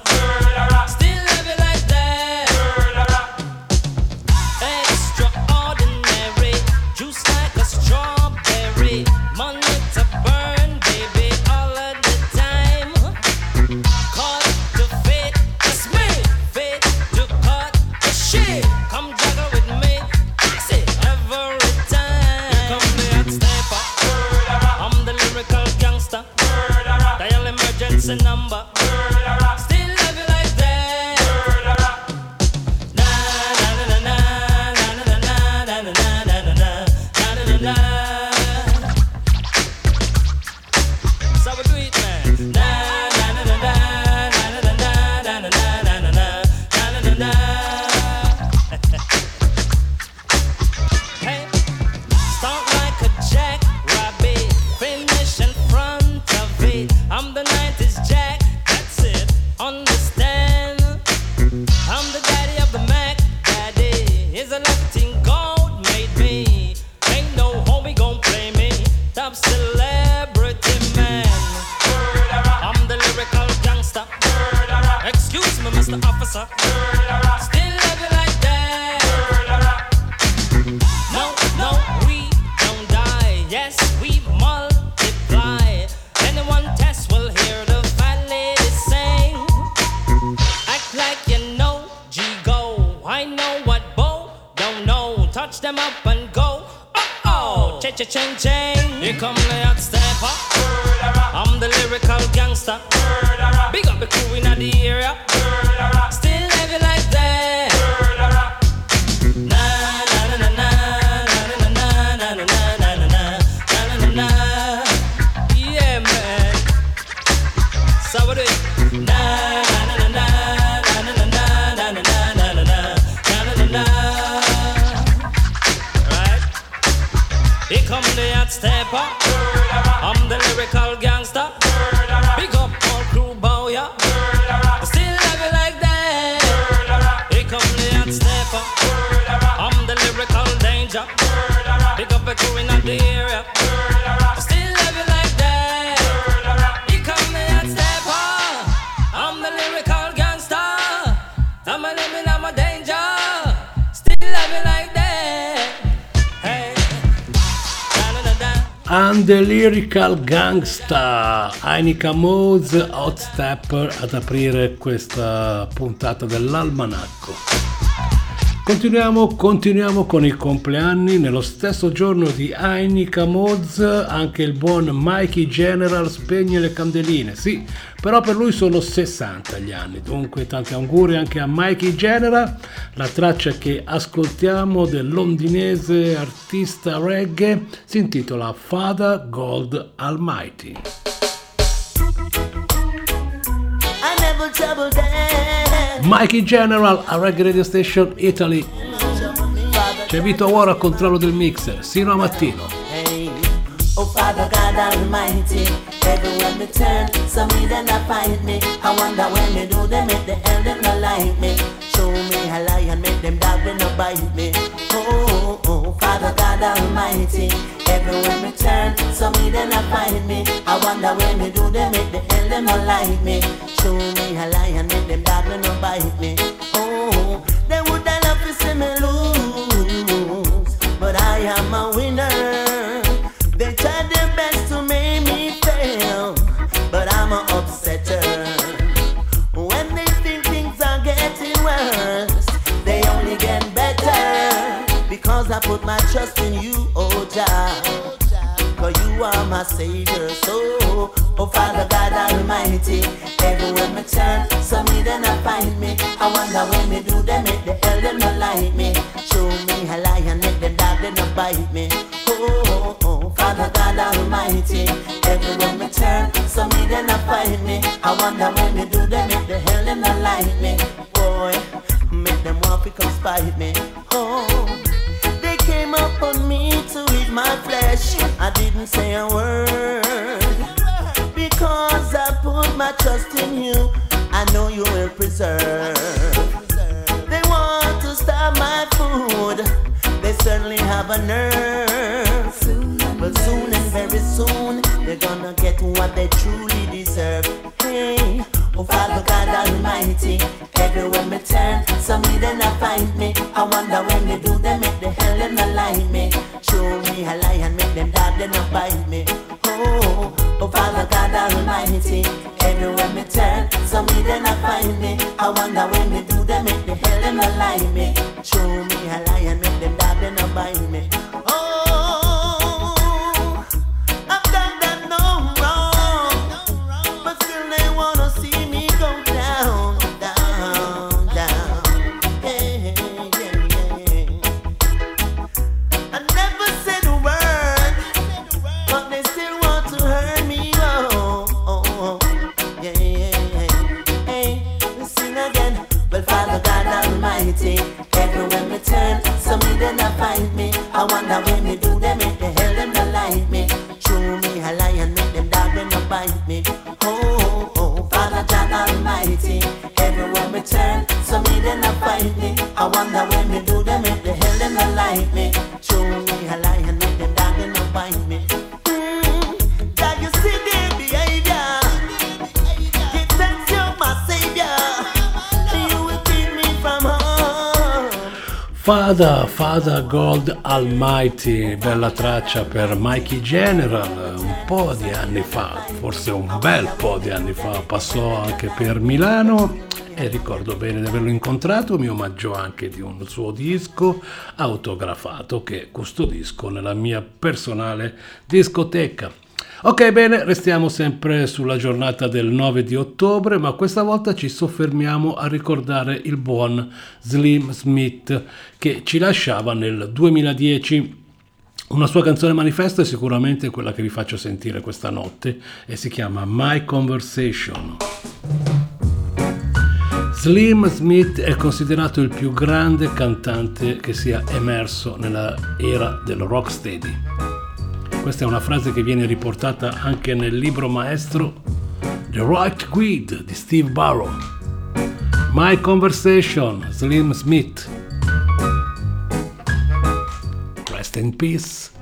The Lyrical Gangsta, Heineken Modes, Hot Stepper ad aprire questa puntata dell'almanacco. Continuiamo, continuiamo con i compleanni. Nello stesso giorno di Heineken Mods anche il buon Mikey General spegne le candeline. Sì, però per lui sono 60 gli anni. Dunque tanti auguri anche a Mikey General. La traccia che ascoltiamo del londinese artista reggae si intitola Father God Almighty. I. Mikey General a Reggae Radio Station Italy. C'è Vito Oro a controllo del mixer, sino a mattino. Hey, oh Father God Almighty, everywhere me turn, some me then I find me. I wonder when me do them make the hell them not like me. Show me a lion, make them dog they not bite me. Oh, oh, oh, Father God Almighty, everywhere me turn, some me then I find me. I wonder when me do them make the hell them not like me. Show me a lion, make them dog they not bite me. Oh, they would I love to see me lose, but I am a put my trust in you, oh Jah. For you are my savior, so oh Father God Almighty, everywhere me turn, some me then I find me. I wonder when me do them, make the hell them not like me. Show me a lion, make them dog they not bite me. Oh, oh, oh, Father God Almighty, everywhere me turn, some me then I find me. I wonder when me do them, make the hell them not like me. Boy, make them want to come spite me. Oh. To eat my flesh. I didn't say a word because I put my trust in you. I know you will preserve. They want to stop my food. They certainly have a nerve. But soon and very soon, they're gonna get what they truly deserve. Hey, oh Father God Almighty, everywhere me turn, some me then I find me. I wonder when they do, they make the hell them not like me. Show me a lion, make them dog, they not bite me. Oh, oh Father God Almighty, everywhere me turn, some me then I find me. I wonder when they do, they make the hell them not like me. Show me a lion, make them dog, they not bite me. Oh, like me. Show me a lion, make them dog not bite me. Fada, Fada Gold Almighty, bella traccia per Mikey General, un po' di anni fa, forse un bel po' di anni fa, passò anche per Milano e ricordo bene di averlo incontrato, mi omaggio anche di un suo disco autografato che custodisco nella mia personale discoteca. Ok, bene, restiamo sempre sulla giornata del 9 di ottobre, ma questa volta ci soffermiamo a ricordare il buon Slim Smith che ci lasciava nel 2010. Una sua canzone manifesto è sicuramente quella che vi faccio sentire questa notte e si chiama My Conversation. Slim Smith è considerato il più grande cantante che sia emerso nella era del rocksteady. Questa è una frase che viene riportata anche nel libro maestro The Right Guide di Steve Barrow. My Conversation, Slim Smith. Rest in peace.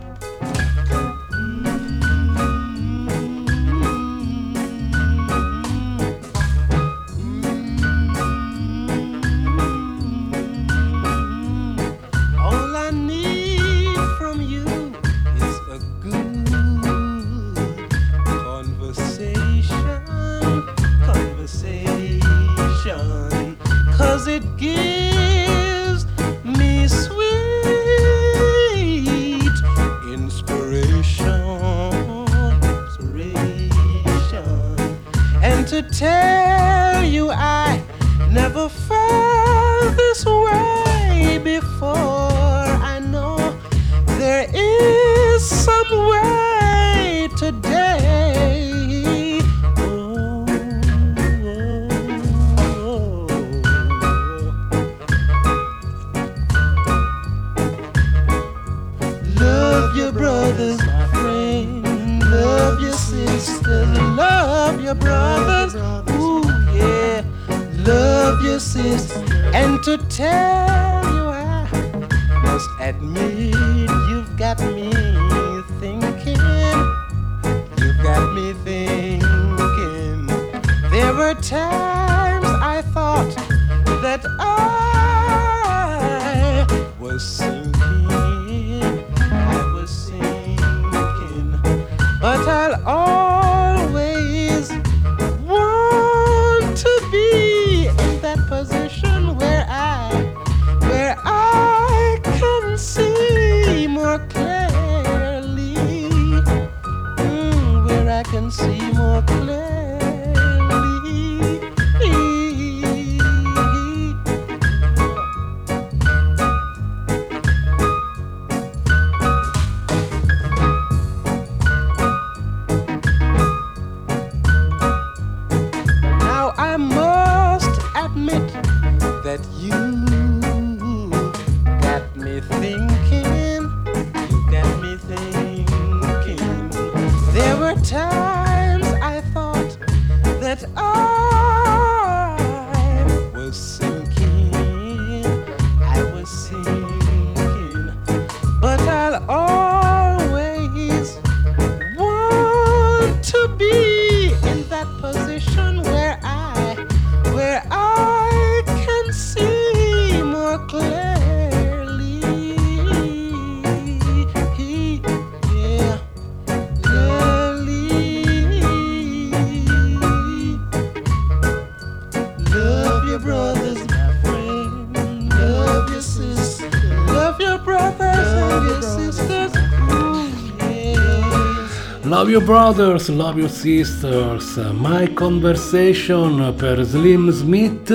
Love your brothers, love your sisters. My conversation per Slim Smith.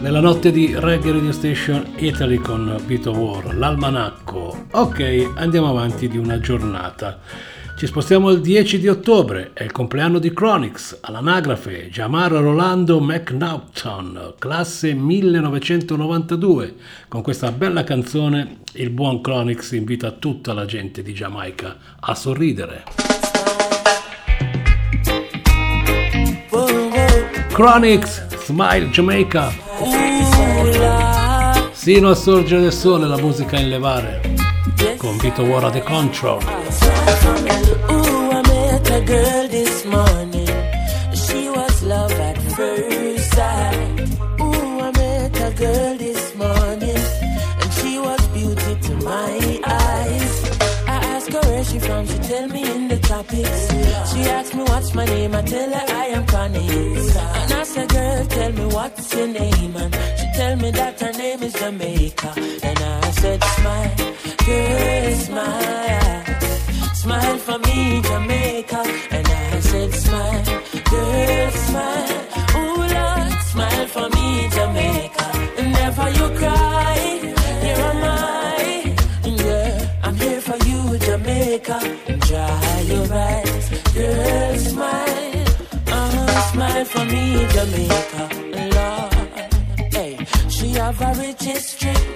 Nella notte di Reggae Radio Station Italy con Vito War, l'almanacco. Ok, andiamo avanti di una giornata. Ci spostiamo al 10 di ottobre, è il compleanno di Chronix, all'anagrafe Jamar Rolando McNaughton, classe 1992. Con questa bella canzone il buon Chronix invita tutta la gente di Giamaica a sorridere. Chronix, Smile Jamaica. Sino a sorgere del sole la musica in levare. Con Vito War The Control. Ooh, I met a girl this morning. She was love at first sight. Ooh, I met a girl this morning. And she was beauty to my eyes. I asked her where she from. She tell me in the tropics. She asked me what's my name, I tell her I am Connie. And I say, girl, tell me what's your name, and she tell me that her name is Jamaica. And I said, smile, girl, smile, smile for me, Jamaica. And I said, smile, girl, smile, ooh Lord, smile for me, Jamaica. Never you cry, here am I, yeah, I'm here for you, Jamaica. Dry your eyes, girl, smile, uh, smile for me, Jamaica, Lord. Hey, she have a rich history.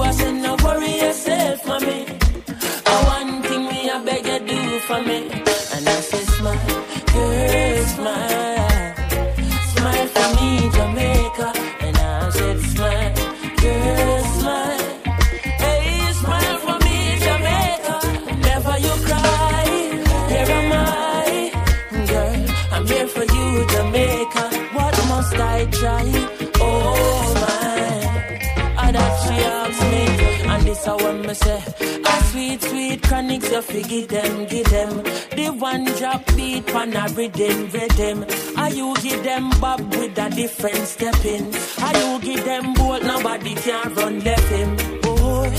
Ooh, I said, no worry yourself, mommy. Oh, one thing me, I beg you do for me. And I said, smile, girl, smile. Smile for me, Jamaica. Me say. A sweet, sweet chronics, you forgive them, give them. The one drop beat, pan a rhythm, rhythm. Are you give them bob with a different step in? Are you give them bolt, nobody can run left him, boy.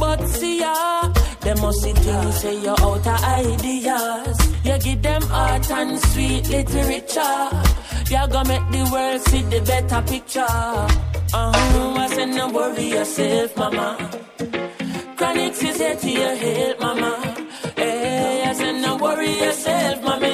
But see ya, them must see you're of ideas. You give them art and sweet literature. You gonna make the world see the better picture. Uh-huh, I said no worry yourself, mama. Chronix is here to your help, mama. Hey, I said no worry yourself, mommy.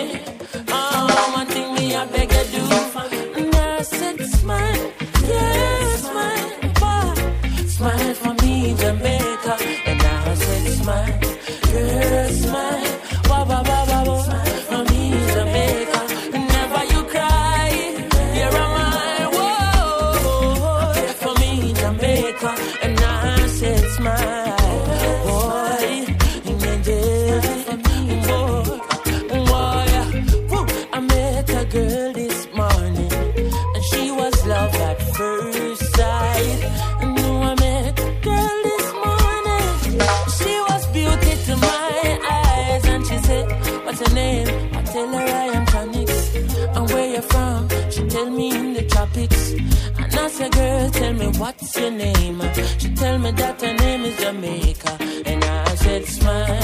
Girl, tell me what's your name? She tell me that her name is Jamaica. And I said, Smile,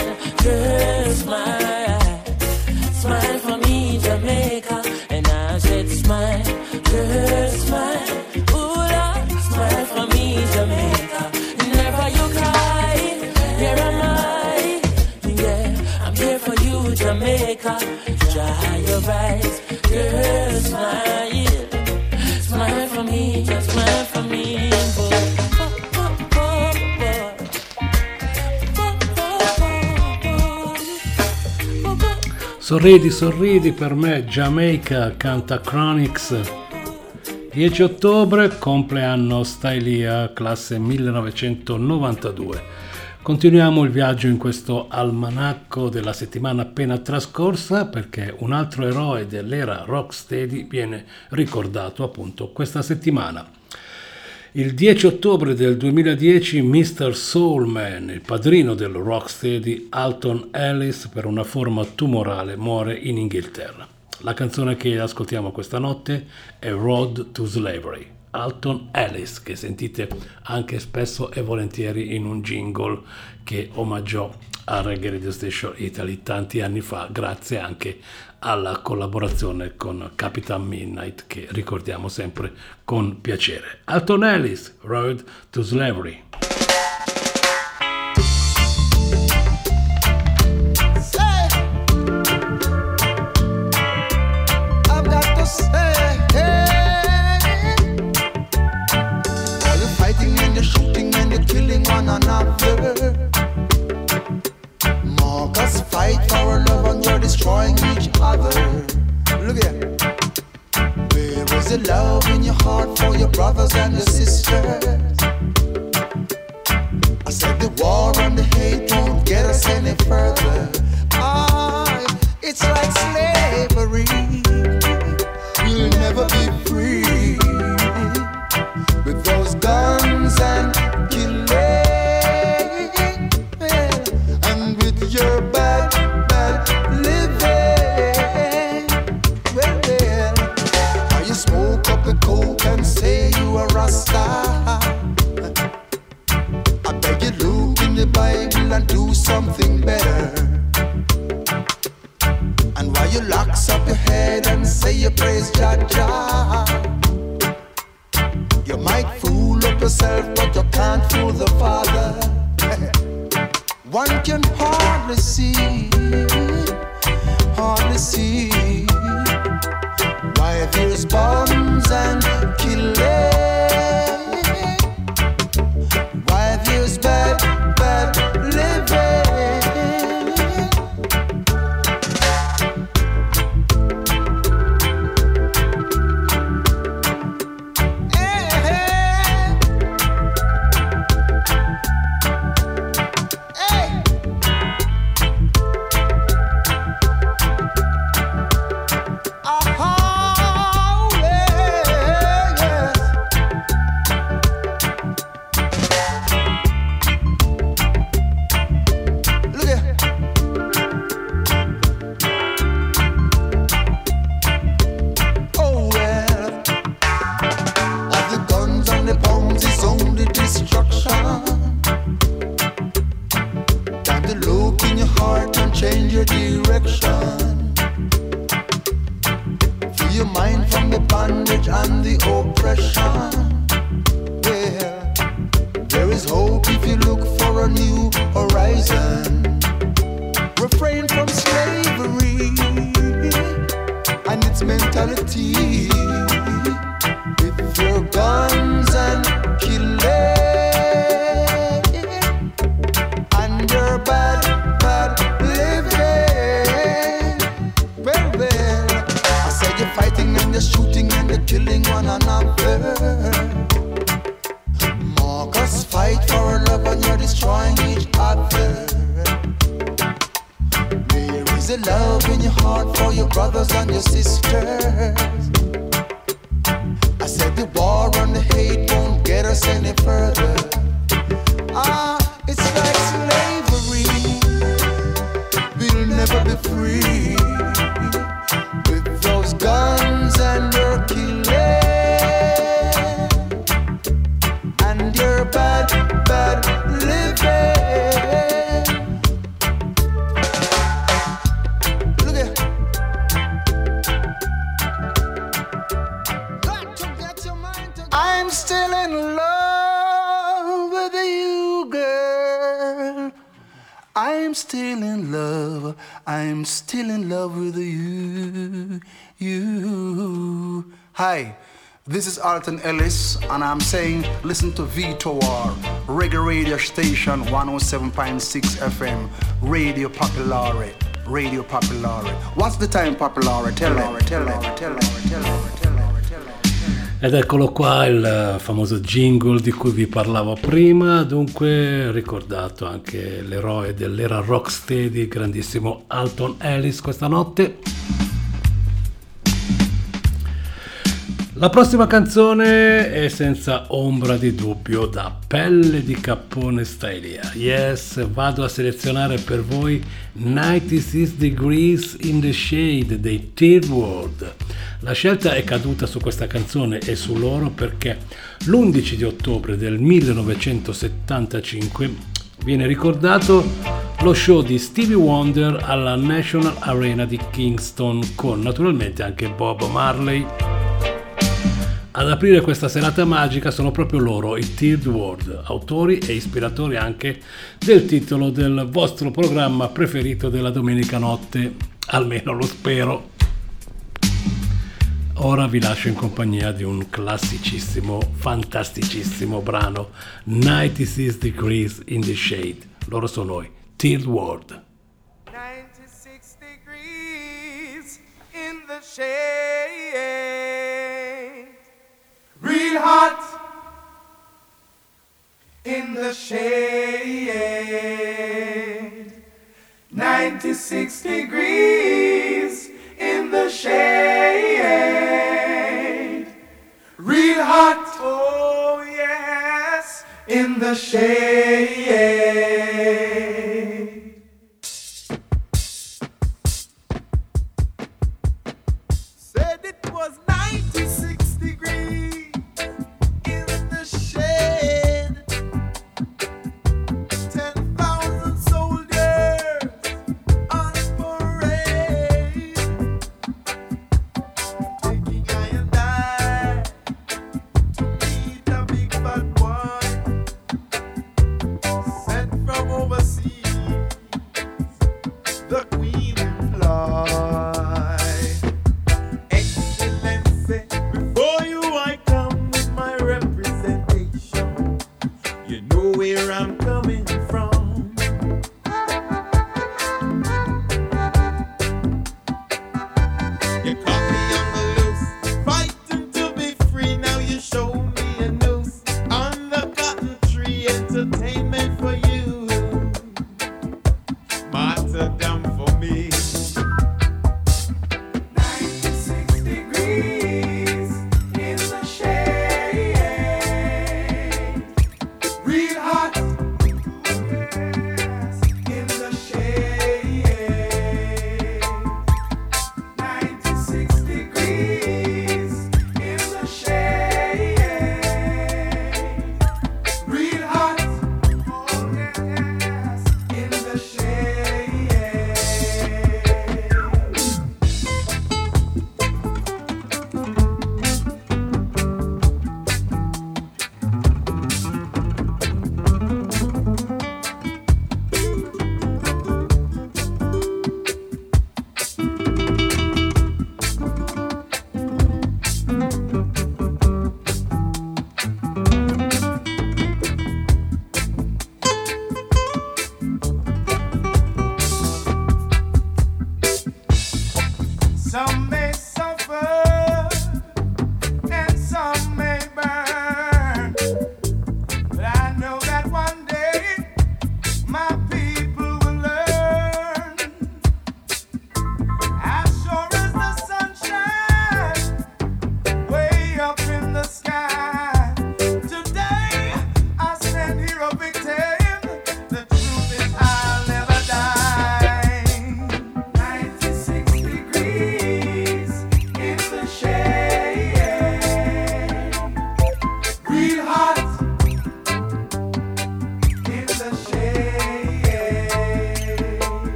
Sorridi, sorridi per me, Jamaica canta Chronix. 10 ottobre, compleanno Stylia, classe 1992. Continuiamo il viaggio in questo almanacco della settimana appena trascorsa perché un altro eroe dell'era rocksteady viene ricordato appunto questa settimana. Il 10 ottobre del 2010 Mr. Soulman, il padrino del rocksteady Alton Ellis per una forma tumorale muore in Inghilterra. La canzone che ascoltiamo questa notte è Road to Slavery. Alton Ellis, che sentite anche spesso e volentieri in un jingle che omaggiò a Reggae Radio Station Italy tanti anni fa, grazie anche alla collaborazione con Capitan Midnight che ricordiamo sempre con piacere. Alton Ellis, Road to Slavery. Destroying each other. Look here. Where is the love in your heart for your brothers and your sisters? I said the war and the hate won't get us any further. Ah, it's like slavery. Alton Ellis, and I'm saying listen to VTOR, Reggae Radio Station 107.6 FM, Radio Populare. Radio Populare. What's the time, Populare? Tell them, tell them, tell them, tell them. Ed eccolo qua il famoso jingle di cui vi parlavo prima, dunque ricordato anche l'eroe dell'era rocksteady, grandissimo Alton Ellis questa notte. La prossima canzone è senza ombra di dubbio da pelle di cappone stylia. Yes, vado a selezionare per voi 96 Degrees in the Shade dei Third World. La scelta è caduta su questa canzone e su loro perché l'11 di ottobre del 1975 viene ricordato lo show di Stevie Wonder alla National Arena di Kingston con naturalmente anche Bob Marley. Ad aprire questa serata magica sono proprio loro, i Third World, autori e ispiratori anche del titolo del vostro programma preferito della domenica notte, almeno lo spero. Ora vi lascio in compagnia di un classicissimo, fantasticissimo brano, 96 Degrees in the Shade. Loro sono noi, Third World. 96 degrees in the shade. Hot in the shade. 96 degrees in the shade. Real hot, oh yes, in the shade.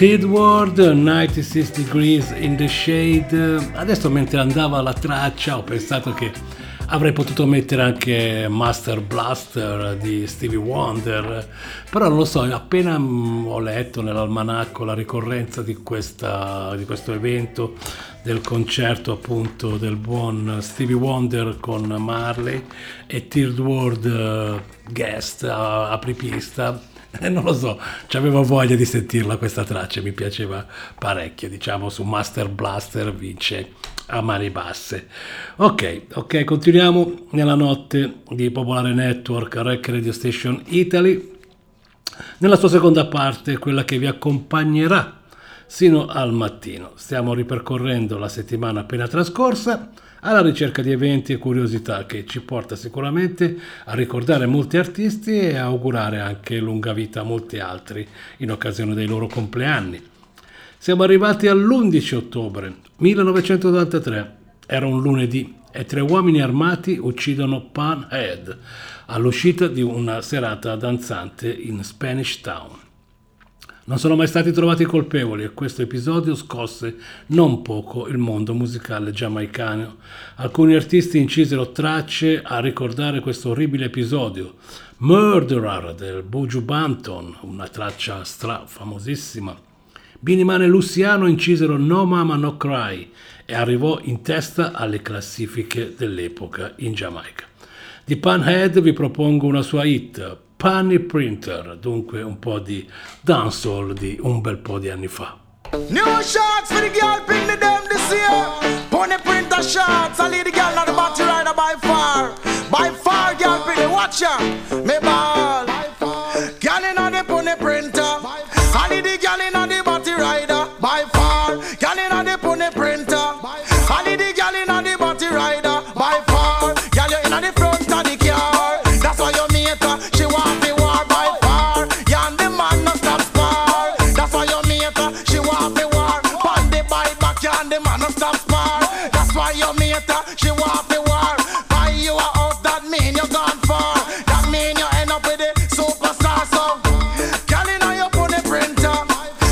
Tidward 96 Degrees in the Shade. Adesso mentre andava la traccia ho pensato che avrei potuto mettere anche Master Blaster di Stevie Wonder, però non lo so, appena mm, ho letto nell'almanacco la ricorrenza di, questa, di questo evento del concerto appunto del buon Stevie Wonder con Marley e Tidward eh, guest apripista non lo so, avevo voglia di sentirla questa traccia, mi piaceva parecchio, diciamo su Master Blaster vince a mani basse. Ok, ok, continuiamo nella notte di Popolare Network Rec Radio Station Italy. Nella sua seconda parte, quella che vi accompagnerà sino al mattino. Stiamo ripercorrendo la settimana appena trascorsa alla ricerca di eventi e curiosità che ci porta sicuramente a ricordare molti artisti e a augurare anche lunga vita a molti altri in occasione dei loro compleanni. Siamo arrivati all'11 ottobre 1993, era un lunedì e tre uomini armati uccidono Panhead all'uscita di una serata danzante in Spanish Town. Non sono mai stati trovati colpevoli e questo episodio scosse non poco il mondo musicale giamaicano. Alcuni artisti incisero tracce a ricordare questo orribile episodio. Murderer del Buju Banton, una traccia stra famosissima. Biniman e Luciano incisero No Mama No Cry e arrivò in testa alle classifiche dell'epoca in Giamaica. Di Panhead vi propongo una sua hit, Punny Printer, dunque un po' di dancehall di un bel po' di anni fa. New shots for the girl, bring the them this year. Pony printer shots, I lead the girl not the body rider by far. By far, girl, bring the watch ya. Me ball. She want the war. Buy you a house, that mean you gone far. That mean you end up with the superstar. So, girl in your pony printer.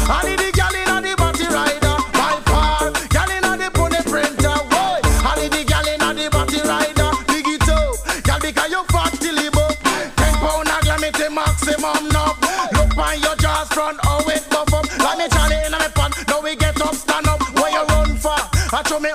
I need the girl in the body rider. By far, girl in the pony printer. Boy, I need the girl in the body rider. Big it up, girl because you fat till you buck. Ten pound a glamity maximum now. Look on your jaws front, oh it buff up. Like me Charlie in my pan. Now we get up, stand up. Where you run for? I show me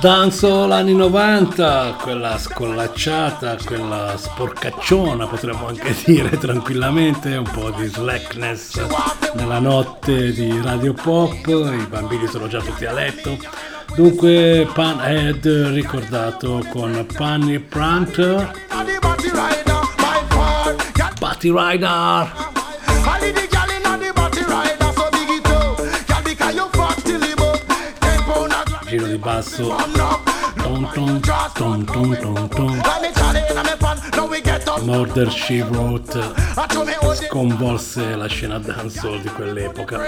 Dancehall anni 90, quella scollacciata, quella sporcacciona potremmo anche dire tranquillamente, un po' di slackness nella notte di Radio Pop, i bambini sono già tutti a letto. Dunque Panhead ricordato con Punny Pranter, body rider a me pan. Now we get up. Murder She Wrote sconvolse la scena dancehall di quell'epoca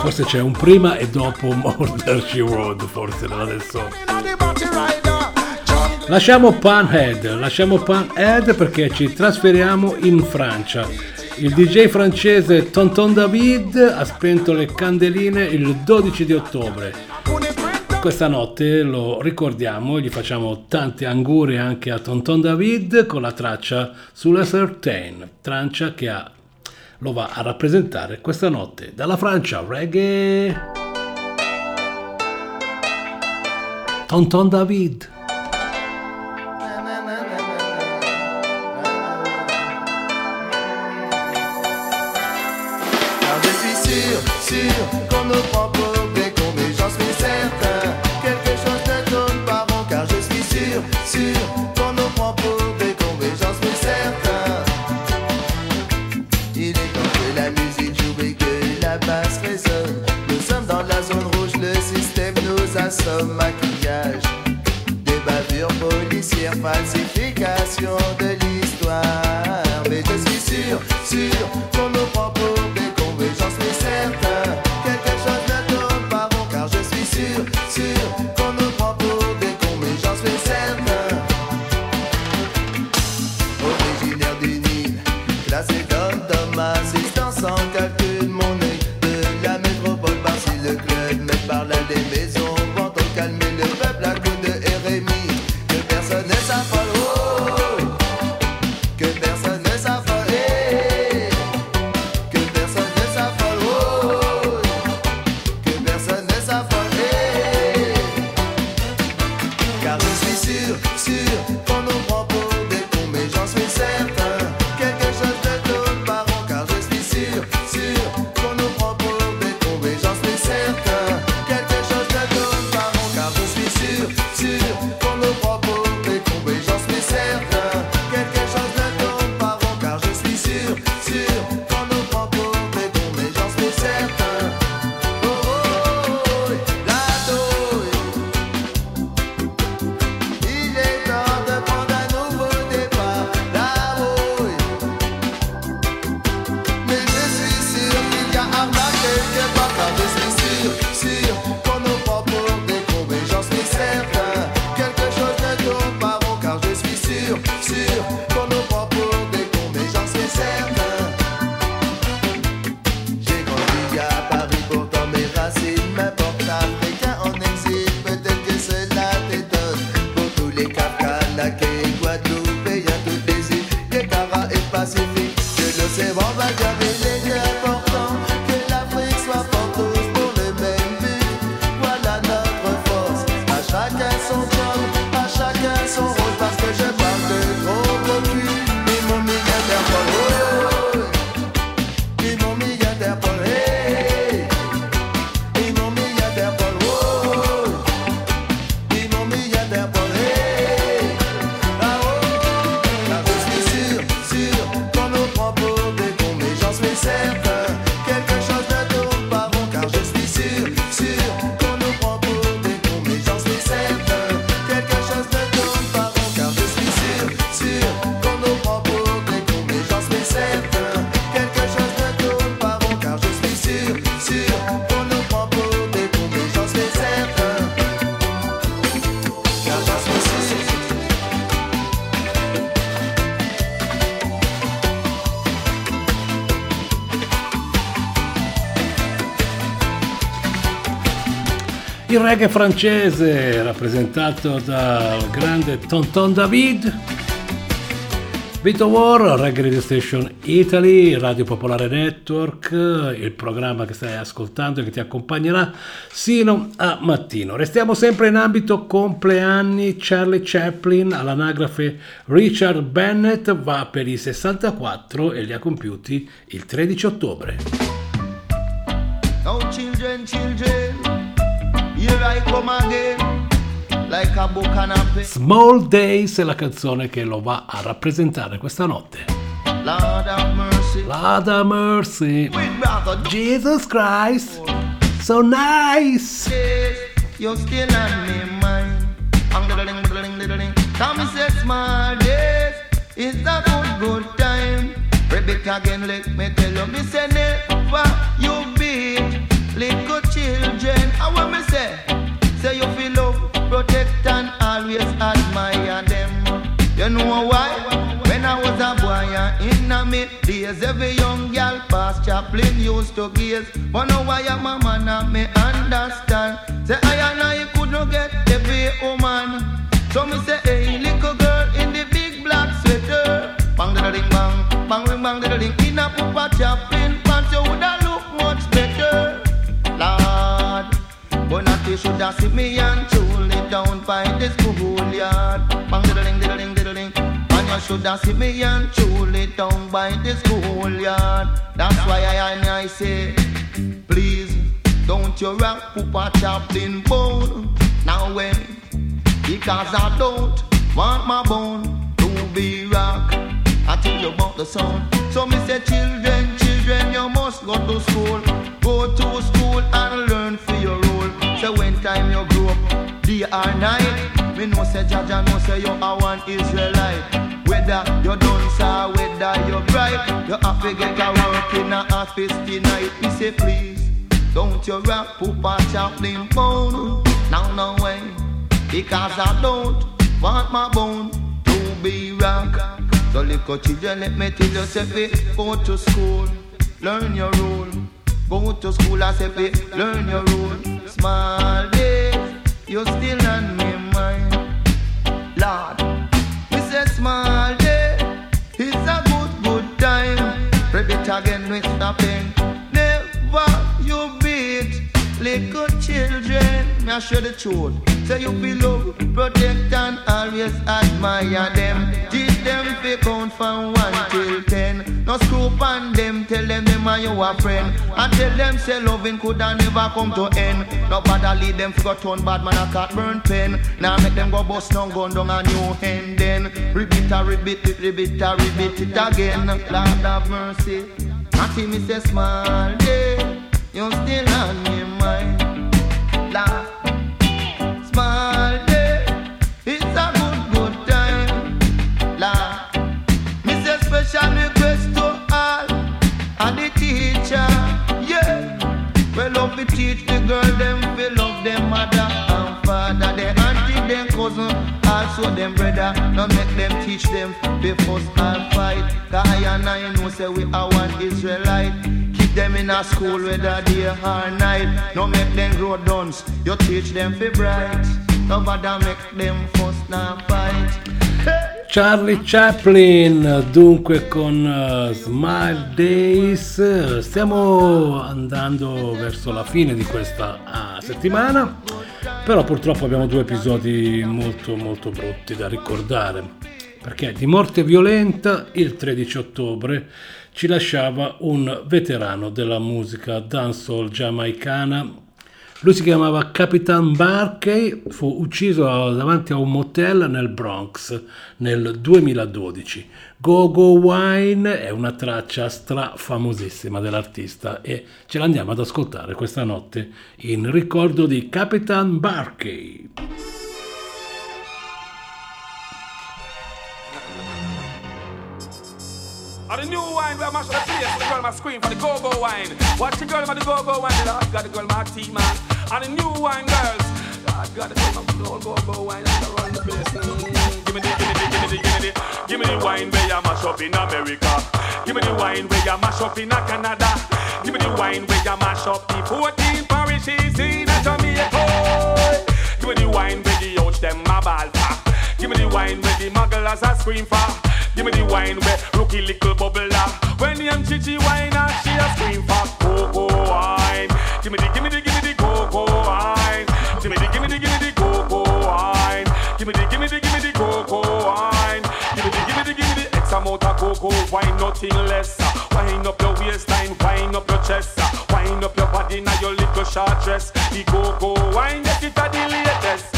forse c'è un prima e dopo Murder She Wrote forse nella adesso lasciamo Panhead lasciamo Panhead perché ci trasferiamo in Francia il DJ francese Tonton David ha spento le candeline il 12 di ottobre questa notte lo ricordiamo e gli facciamo tanti auguri anche a Tonton David con la traccia sulla Certain, traccia che ha, lo va a rappresentare questa notte dalla Francia, reggae. Tonton David. Maquillage, des bavures policières, falsification de Reggae francese rappresentato dal grande Tonton David. Vito War, Reggae Radio Station Italy, Radio Popolare Network, il programma che stai ascoltando e che ti accompagnerà sino a mattino. Restiamo sempre in ambito compleanni. Charlie Chaplin all'anagrafe Richard Bennett va per i 64 e li ha compiuti il 13 ottobre. Now children, children, Small Days è la canzone che lo va a rappresentare questa notte. Lord mercy. Jesus Christ, so nice. you're still on me mind. I'm diddling, diddling, diddling. Tommy says small days is a good, good time. Rebecca again, let me tell you, me say never I want me say, say you feel love, protect and always admire them. You know why? When I was a boy in a me days, every young girl past Chaplin used to gaze. But now I am a man and me understand. Say I and I could not get every woman. So me say, hey, little girl in the big black sweater. Bang da ding bang, bang ring bang da ding. In a pupa Chaplin shoulda see me and truly down by the schoolyard. Bang ding da ding. And you shoulda see me and truly down by the schoolyard. That's why I and I say, please don't you rock Pupa Chaplin bone. Now when because I don't want my bone to be rock. I tell you about the sound. So me say, children, children, you must go to school. Go to school and learn for your. So when time you grow up, day or night, me know say Jaja know say you are one Israelite. Whether you dance or whether you bright, you have to get a work in a office tonight. Me say please, don't you rap Pupa Chaplin bone. Now no way, because I don't want my bone to be rock. So little children, let me tell you, say go to school, learn your role. Go to school, I say fi learn your role. small day, you still on me mind. Lord, me say small day, it's a good, good time. Rip it again with stopping. Never you beat little children. Me I show the truth. Say you love, protect and always admire them. Teach them fi count from one till ten. No screw on them, tell them them are your friend. And tell them say loving coulda never come to end. No bother lead them fi go turn bad man a cat burn pen. Now make them go bust down gun down a new hand then. Repeat a repeat it, repeat a repeat it again. Lord have mercy. Auntie me say small day, you still on me mind. Teach the girl them, we love them mother and father, their auntie, them cousin, also them brother. No make them teach them be fuss and fight. Cause I and I know say we are one Israelite. Keep them in a school whether day or night. No make them grow dunce. You teach them be bright. No bother make them fuss and fight. Charlie Chaplin, dunque con eh, Smile Days, stiamo andando verso la fine di questa ah, settimana, però purtroppo abbiamo due episodi molto molto brutti da ricordare, perché di morte violenta il 13 ottobre ci lasciava un veterano della musica dancehall giamaicana lui si chiamava Capitan Barkey, fu ucciso davanti a un motel nel Bronx nel 2012. Go Go Wine è una traccia strafamosissima dell'artista e ce l'andiamo ad ascoltare questa notte in ricordo di Capitan Barkey. And the new wine, where I mash up the place, the girl ma scream for the go-go wine. Watch the girl ma the go-go wine, the got the girl ma tea man. And the new wine girls, God got the girl old go-go wine, they run the place. Give me the, give me the, give me the, give me the, give me the wine where you mash up in America. Give me the wine where you mash up in Canada. Give me the wine where you mash up the 14 parishes in Jamaica. Give me the wine where the out them a ball. Give me the wine where the mugglers a scream for. Give me the wine where rookie little bubbler. When the chichi wine and she a scream for cocoa wine. Give me the, give me the, give me the cocoa wine. Give me the, give me the, give me the cocoa wine. Give me the, give me the, give me the cocoa wine. Give me the, give me the, give me the X amount of cocoa wine, nothing less. Wine up your waistline, wine up your chest. Wine up your body now your little short dress. The cocoa wine, get it a the latest.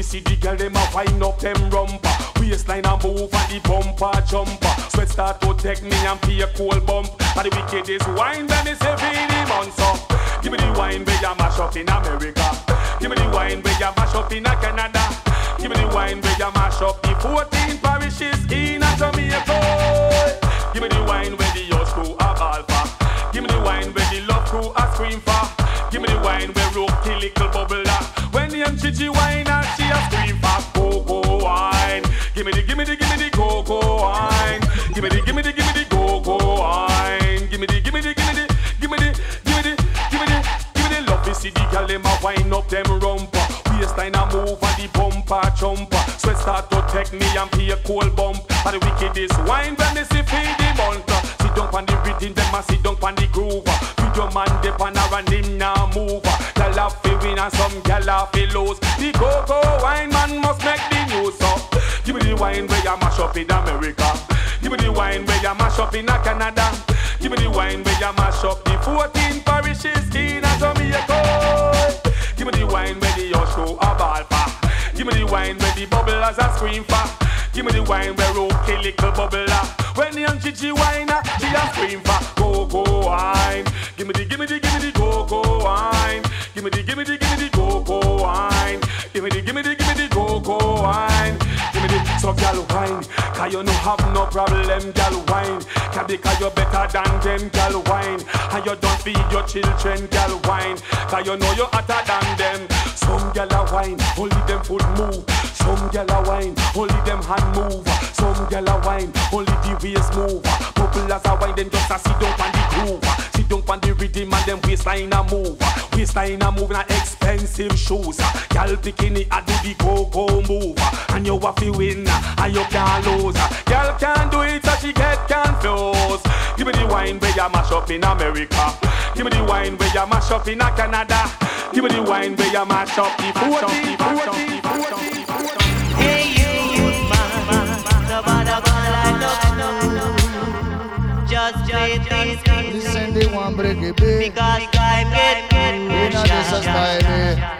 To see the girl them a wind up them rumper. Waistline and move and the bumper jumper. Sweat start to take me and feel a cold bump. And the wickedest wine when me say for the months up Give me the wine where you mash up in America. Give me the wine where you mash up in Canada. Give me the wine where you mash up the 14 parishes in Jamaica. Give me the wine where scream for cocoa wine Give me the, give me the, give me the cocoa wine Give me the, give me the, give me the cocoa wine Give me the, give me the, give me the, give me the, give me the, give me the, give me the love to see the girl them a wind up them rumper Waistline a move and the bumper jumper Sweat start to take me and feel cold bump And the wickedest wine when me see feed the month Sit down on the rhythm, them a sit down on the groove your man dip on her and him now move and some gyal a fi lose The cocoa wine man must make the news so Give me the wine where you mash up in America. Give me the wine where you mash up in Canada. Give me the wine where you mash up the 14 parishes in Jamaica. Give me the wine where the show a ball for Give me the wine where the bubblers a scream for Give me the wine where rookie little bubbler When the young chichi wine she a scream for Cocoa wine you no have no problem gal wine Cause because you better than them gal wine And you don't feed your children gal wine Cause you know you hotter than them Some gal a wine, only them foot move Some gal a wine, only them hand move. Some gal a wine, only the waist move. Couple as a wine, them just a sit down on the groove. Sit down on the rhythm and them waistline a move. Waistline a move na expensive shoes. Gal bikini a do the go go move. And you a fi win, and you can't lose. Gal can't do it, so she get confused. Give me the wine where you mash up in America. Give me the wine where you mash up in Canada. Give me the wine where you mash up the mash up the mash up the mash up the mash up the Hey, you youth man, nobody gonna like no Just play this beat. Listen the one break it big. Because time get In a this a style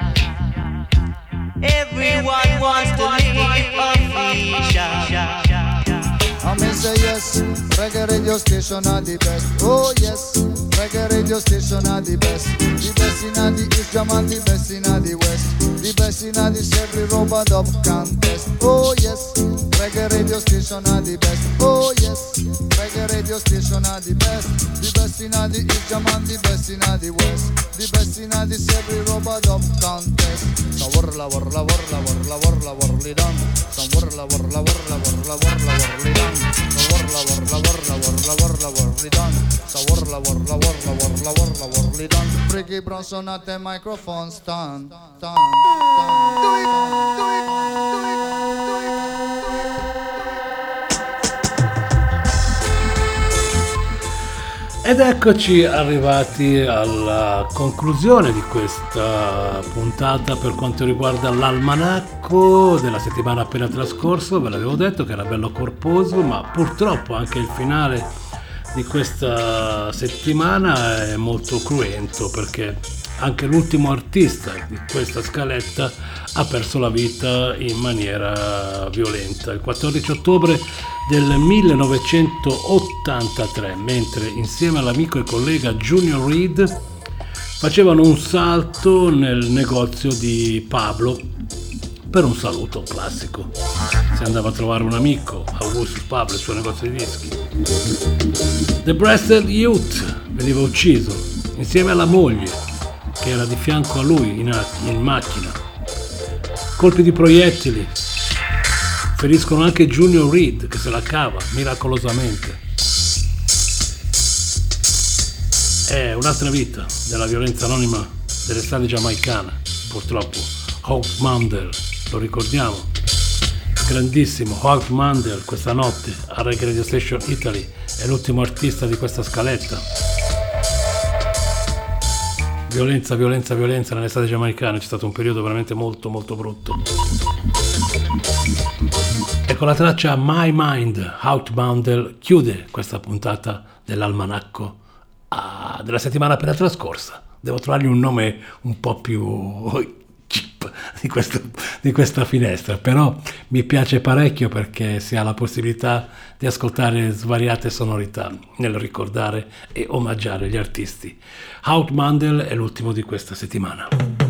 say yes, reggae radio station are the best. Oh yes, reggae radio station are the best. The best in the East Jam the best in the West. The best in the every rubber dub contest. Oh yes, reggae radio station are the best. Oh yes, reggae radio station are the best. The best in the East Jam the best in the West. The best in the every rubber dub contest. So warla warla warla warla warla warli done. So warla warla warla warla warla warli done. So warla warla warla warla warla warli So warla warla warla warla warla warli done. Ricky Bronson at the microphone stand. stand, stand. Do it, do it, do it. Ed eccoci arrivati alla conclusione di questa puntata per quanto riguarda l'almanacco della settimana appena trascorso. Ve l'avevo detto che era bello corposo, ma purtroppo anche il finale di questa settimana è molto cruento perché anche l'ultimo artista di questa scaletta ha perso la vita in maniera violenta. Il 14 ottobre del 1983, mentre insieme all'amico e collega Junior Reed facevano un salto nel negozio di Pablo per un saluto classico. Si andava a trovare un amico, Augustus Pablo, il suo negozio di dischi. The Breasted Youth veniva ucciso insieme alla moglie che era di fianco a lui in, in macchina. Colpi di proiettili feriscono anche Junior Reed che se la cava miracolosamente. È un'altra vita della violenza anonima delle strade giamaicane, purtroppo. Hawk Mandel, lo ricordiamo. Grandissimo Hawk Mandel questa notte a Reggae Radio Station Italy è l'ultimo artista di questa scaletta. Violenza, violenza, violenza nell'estate giamaicana, c'è stato un periodo veramente molto molto brutto. E con la traccia My Mind, Outboundel chiude questa puntata dell'almanacco ah, della settimana appena trascorsa. Devo trovargli un nome un po' più di, questo, di questa finestra, però mi piace parecchio perché si ha la possibilità di ascoltare svariate sonorità nel ricordare e omaggiare gli artisti. Outmandel è l'ultimo di questa settimana.